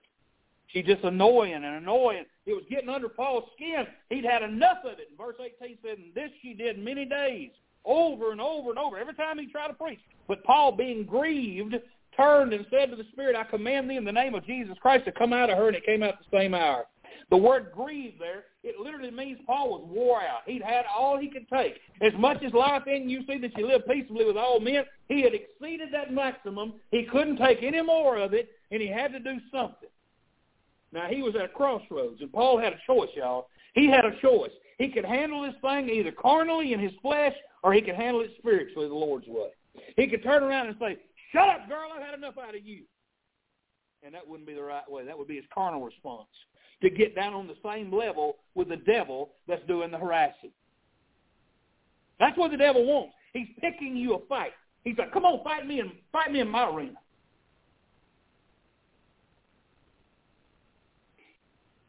S2: She's just annoying and annoying. It was getting under Paul's skin. He'd had enough of it. And verse 18 said, and this she did many days, over and over and over, every time he tried to preach. But Paul, being grieved, turned and said to the Spirit, I command thee in the name of Jesus Christ to come out of her, and it came out the same hour. The word grieved there, it literally means Paul was wore out. He'd had all he could take. As much as life in you see that you live peaceably with all men, he had exceeded that maximum. He couldn't take any more of it, and he had to do something. Now, he was at a crossroads, and Paul had a choice, y'all. He had a choice. He could handle this thing either carnally in his flesh, or he could handle it spiritually the Lord's way. He could turn around and say, shut up, girl, I've had enough out of you. And that wouldn't be the right way. That would be his carnal response, to get down on the same level with the devil that's doing the harassing. That's what the devil wants. He's picking you a fight. He's like, come on, fight me in, fight me in my arena.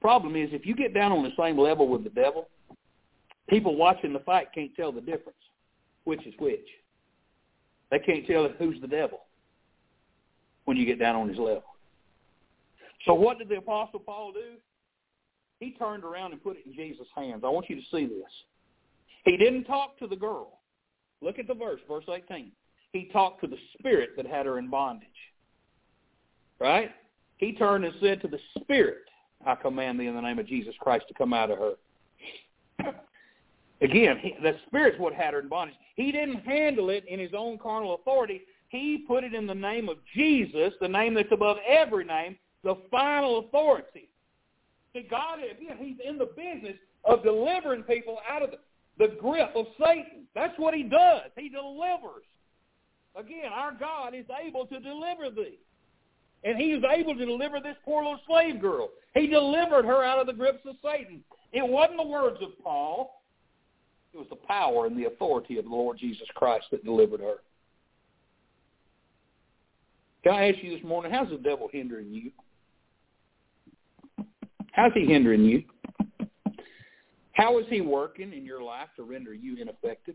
S2: Problem is, if you get down on the same level with the devil, people watching the fight can't tell the difference, which is which. They can't tell who's the devil when you get down on his level. So what did the Apostle Paul do? He turned around and put it in Jesus' hands. I want you to see this. He didn't talk to the girl. Look at the verse, verse 18. He talked to the spirit that had her in bondage. Right? He turned and said to the spirit, I command thee in the name of Jesus Christ to come out of her. Again, he, the Spirit's what had her in bondage. He didn't handle it in his own carnal authority. He put it in the name of Jesus, the name that's above every name, the final authority. See, God, again, he's in the business of delivering people out of the, the grip of Satan. That's what he does. He delivers. Again, our God is able to deliver thee. And he was able to deliver this poor little slave girl. He delivered her out of the grips of Satan. It wasn't the words of Paul. It was the power and the authority of the Lord Jesus Christ that delivered her. Can I ask you this morning, how's the devil hindering you? How's he hindering you? How is he working in your life to render you ineffective?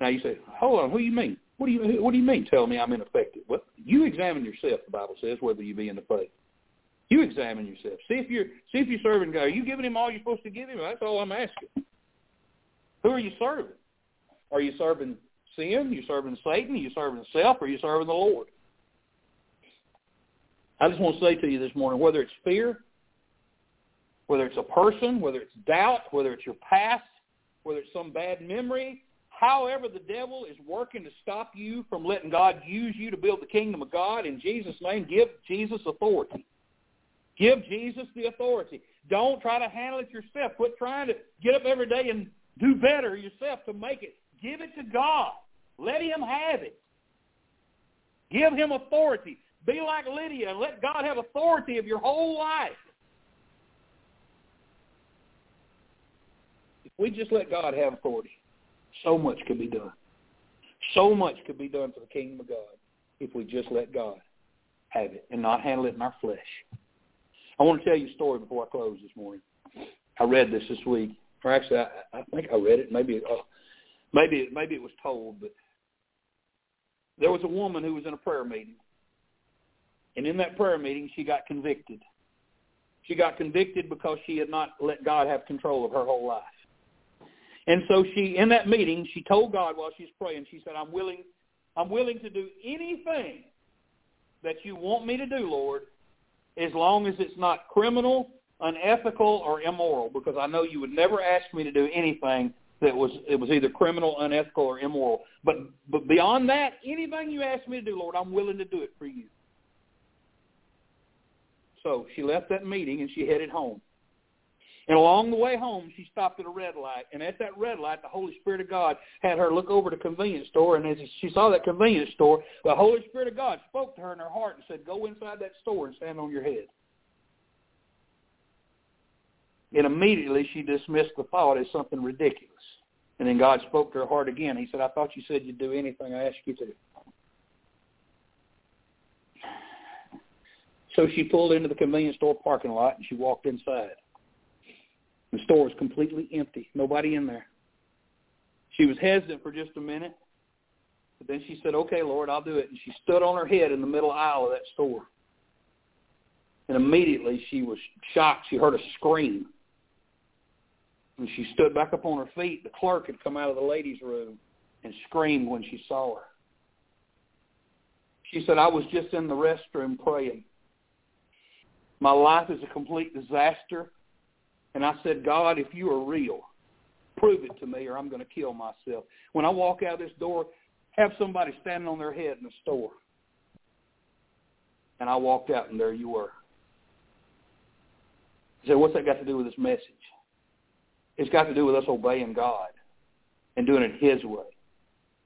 S2: Now you say, hold on, who do you mean? What do you What do you mean? Tell me I'm ineffective? Well, you examine yourself. The Bible says whether you be in the faith. You examine yourself. See if you're see if you're serving God. Are you giving Him all you're supposed to give Him? That's all I'm asking. Who are you serving? Are you serving sin? Are you serving Satan? Are you serving self? Or are you serving the Lord? I just want to say to you this morning, whether it's fear, whether it's a person, whether it's doubt, whether it's your past, whether it's some bad memory, However, the devil is working to stop you from letting God use you to build the kingdom of God. In Jesus' name, give Jesus authority. Give Jesus the authority. Don't try to handle it yourself. Quit trying to get up every day and do better yourself to make it. Give it to God. Let him have it. Give him authority. Be like Lydia and let God have authority of your whole life. If we just let God have authority, so much could be done. So much could be done for the kingdom of God if we just let God have it and not handle it in our flesh. I want to tell you a story before I close this morning. I read this this week, or actually, I, I think I read it. Maybe, uh, maybe, maybe it was told, but there was a woman who was in a prayer meeting, and in that prayer meeting, she got convicted. She got convicted because she had not let God have control of her whole life. And so she, in that meeting, she told God while she's praying, she said, I'm willing, I'm willing to do anything that you want me to do, Lord, as long as it's not criminal, unethical, or immoral, because I know you would never ask me to do anything that was it was either criminal, unethical, or immoral. But but beyond that, anything you ask me to do, Lord, I'm willing to do it for you. So she left that meeting and she headed home. And along the way home, she stopped at a red light. And at that red light, the Holy Spirit of God had her look over to the convenience store. And as she saw that convenience store, the Holy Spirit of God spoke to her in her heart and said, go inside that store and stand on your head. And immediately she dismissed the thought as something ridiculous. And then God spoke to her heart again. He said, I thought you said you'd do anything I asked you to. So she pulled into the convenience store parking lot and she walked inside. The store was completely empty, nobody in there. She was hesitant for just a minute, but then she said, okay, Lord, I'll do it. And she stood on her head in the middle aisle of that store. And immediately she was shocked. She heard a scream. When she stood back up on her feet, the clerk had come out of the ladies' room and screamed when she saw her. She said, I was just in the restroom praying. My life is a complete disaster. And I said, God, if you are real, prove it to me or I'm going to kill myself. When I walk out this door, have somebody standing on their head in the store. And I walked out and there you were. I said, what's that got to do with this message? It's got to do with us obeying God and doing it His way.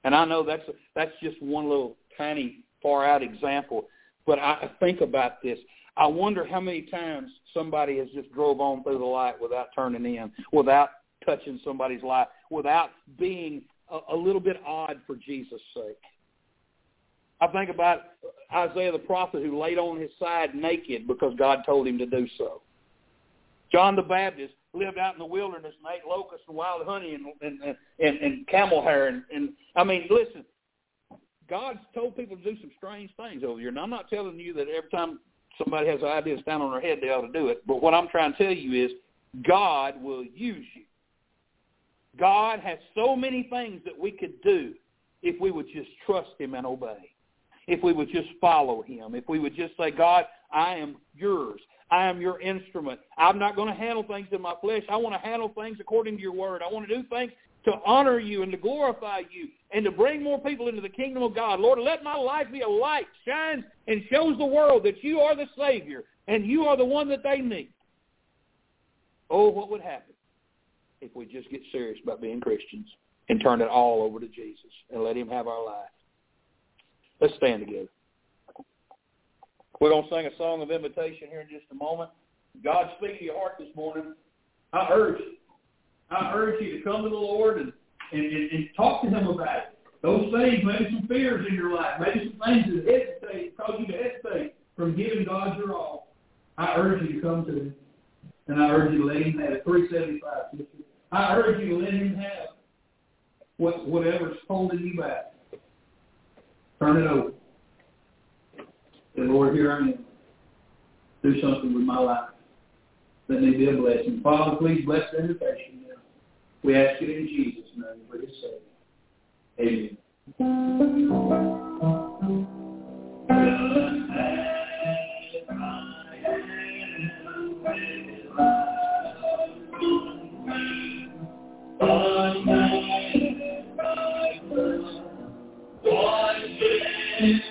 S2: And I know that's that's just one little tiny far out example, but I think about this. I wonder how many times somebody has just drove on through the light without turning in, without touching somebody's life, without being a, a little bit odd for Jesus' sake. I think about Isaiah the prophet who laid on his side naked because God told him to do so. John the Baptist lived out in the wilderness and ate locusts and wild honey and and and, and camel hair and, and I mean, listen, God's told people to do some strange things over here. And I'm not telling you that every time somebody has an idea to stand on their head, they ought to do it. But what I'm trying to tell you is God will use you. God has so many things that we could do if we would just trust him and obey. If we would just follow him. If we would just say, God, I am yours. I am your instrument. I'm not going to handle things in my flesh. I want to handle things according to your word. I want to do things to honor you and to glorify you and to bring more people into the kingdom of God. Lord, let my life be a light, shines and shows the world that you are the Savior and you are the one that they need. Oh, what would happen if we just get serious about being Christians and turn it all over to Jesus and let him have our life? Let's stand together. We're going to sing a song of invitation here in just a moment. God speak to your heart this morning. I urge you. I urge you to come to the Lord and, and, and, and talk to him about it. Those things, maybe some fears in your life, maybe some things that hesitate, cause you to hesitate from giving God your all. I urge you to come to him. And I urge you to let him have it. 375, sister. I urge you to let him have what, whatever's holding you back. Turn it over. Say, Lord, here I am. Do something with my life. Let me be a blessing. Father, please bless the invitation. We ask it in Jesus' name for his sake. that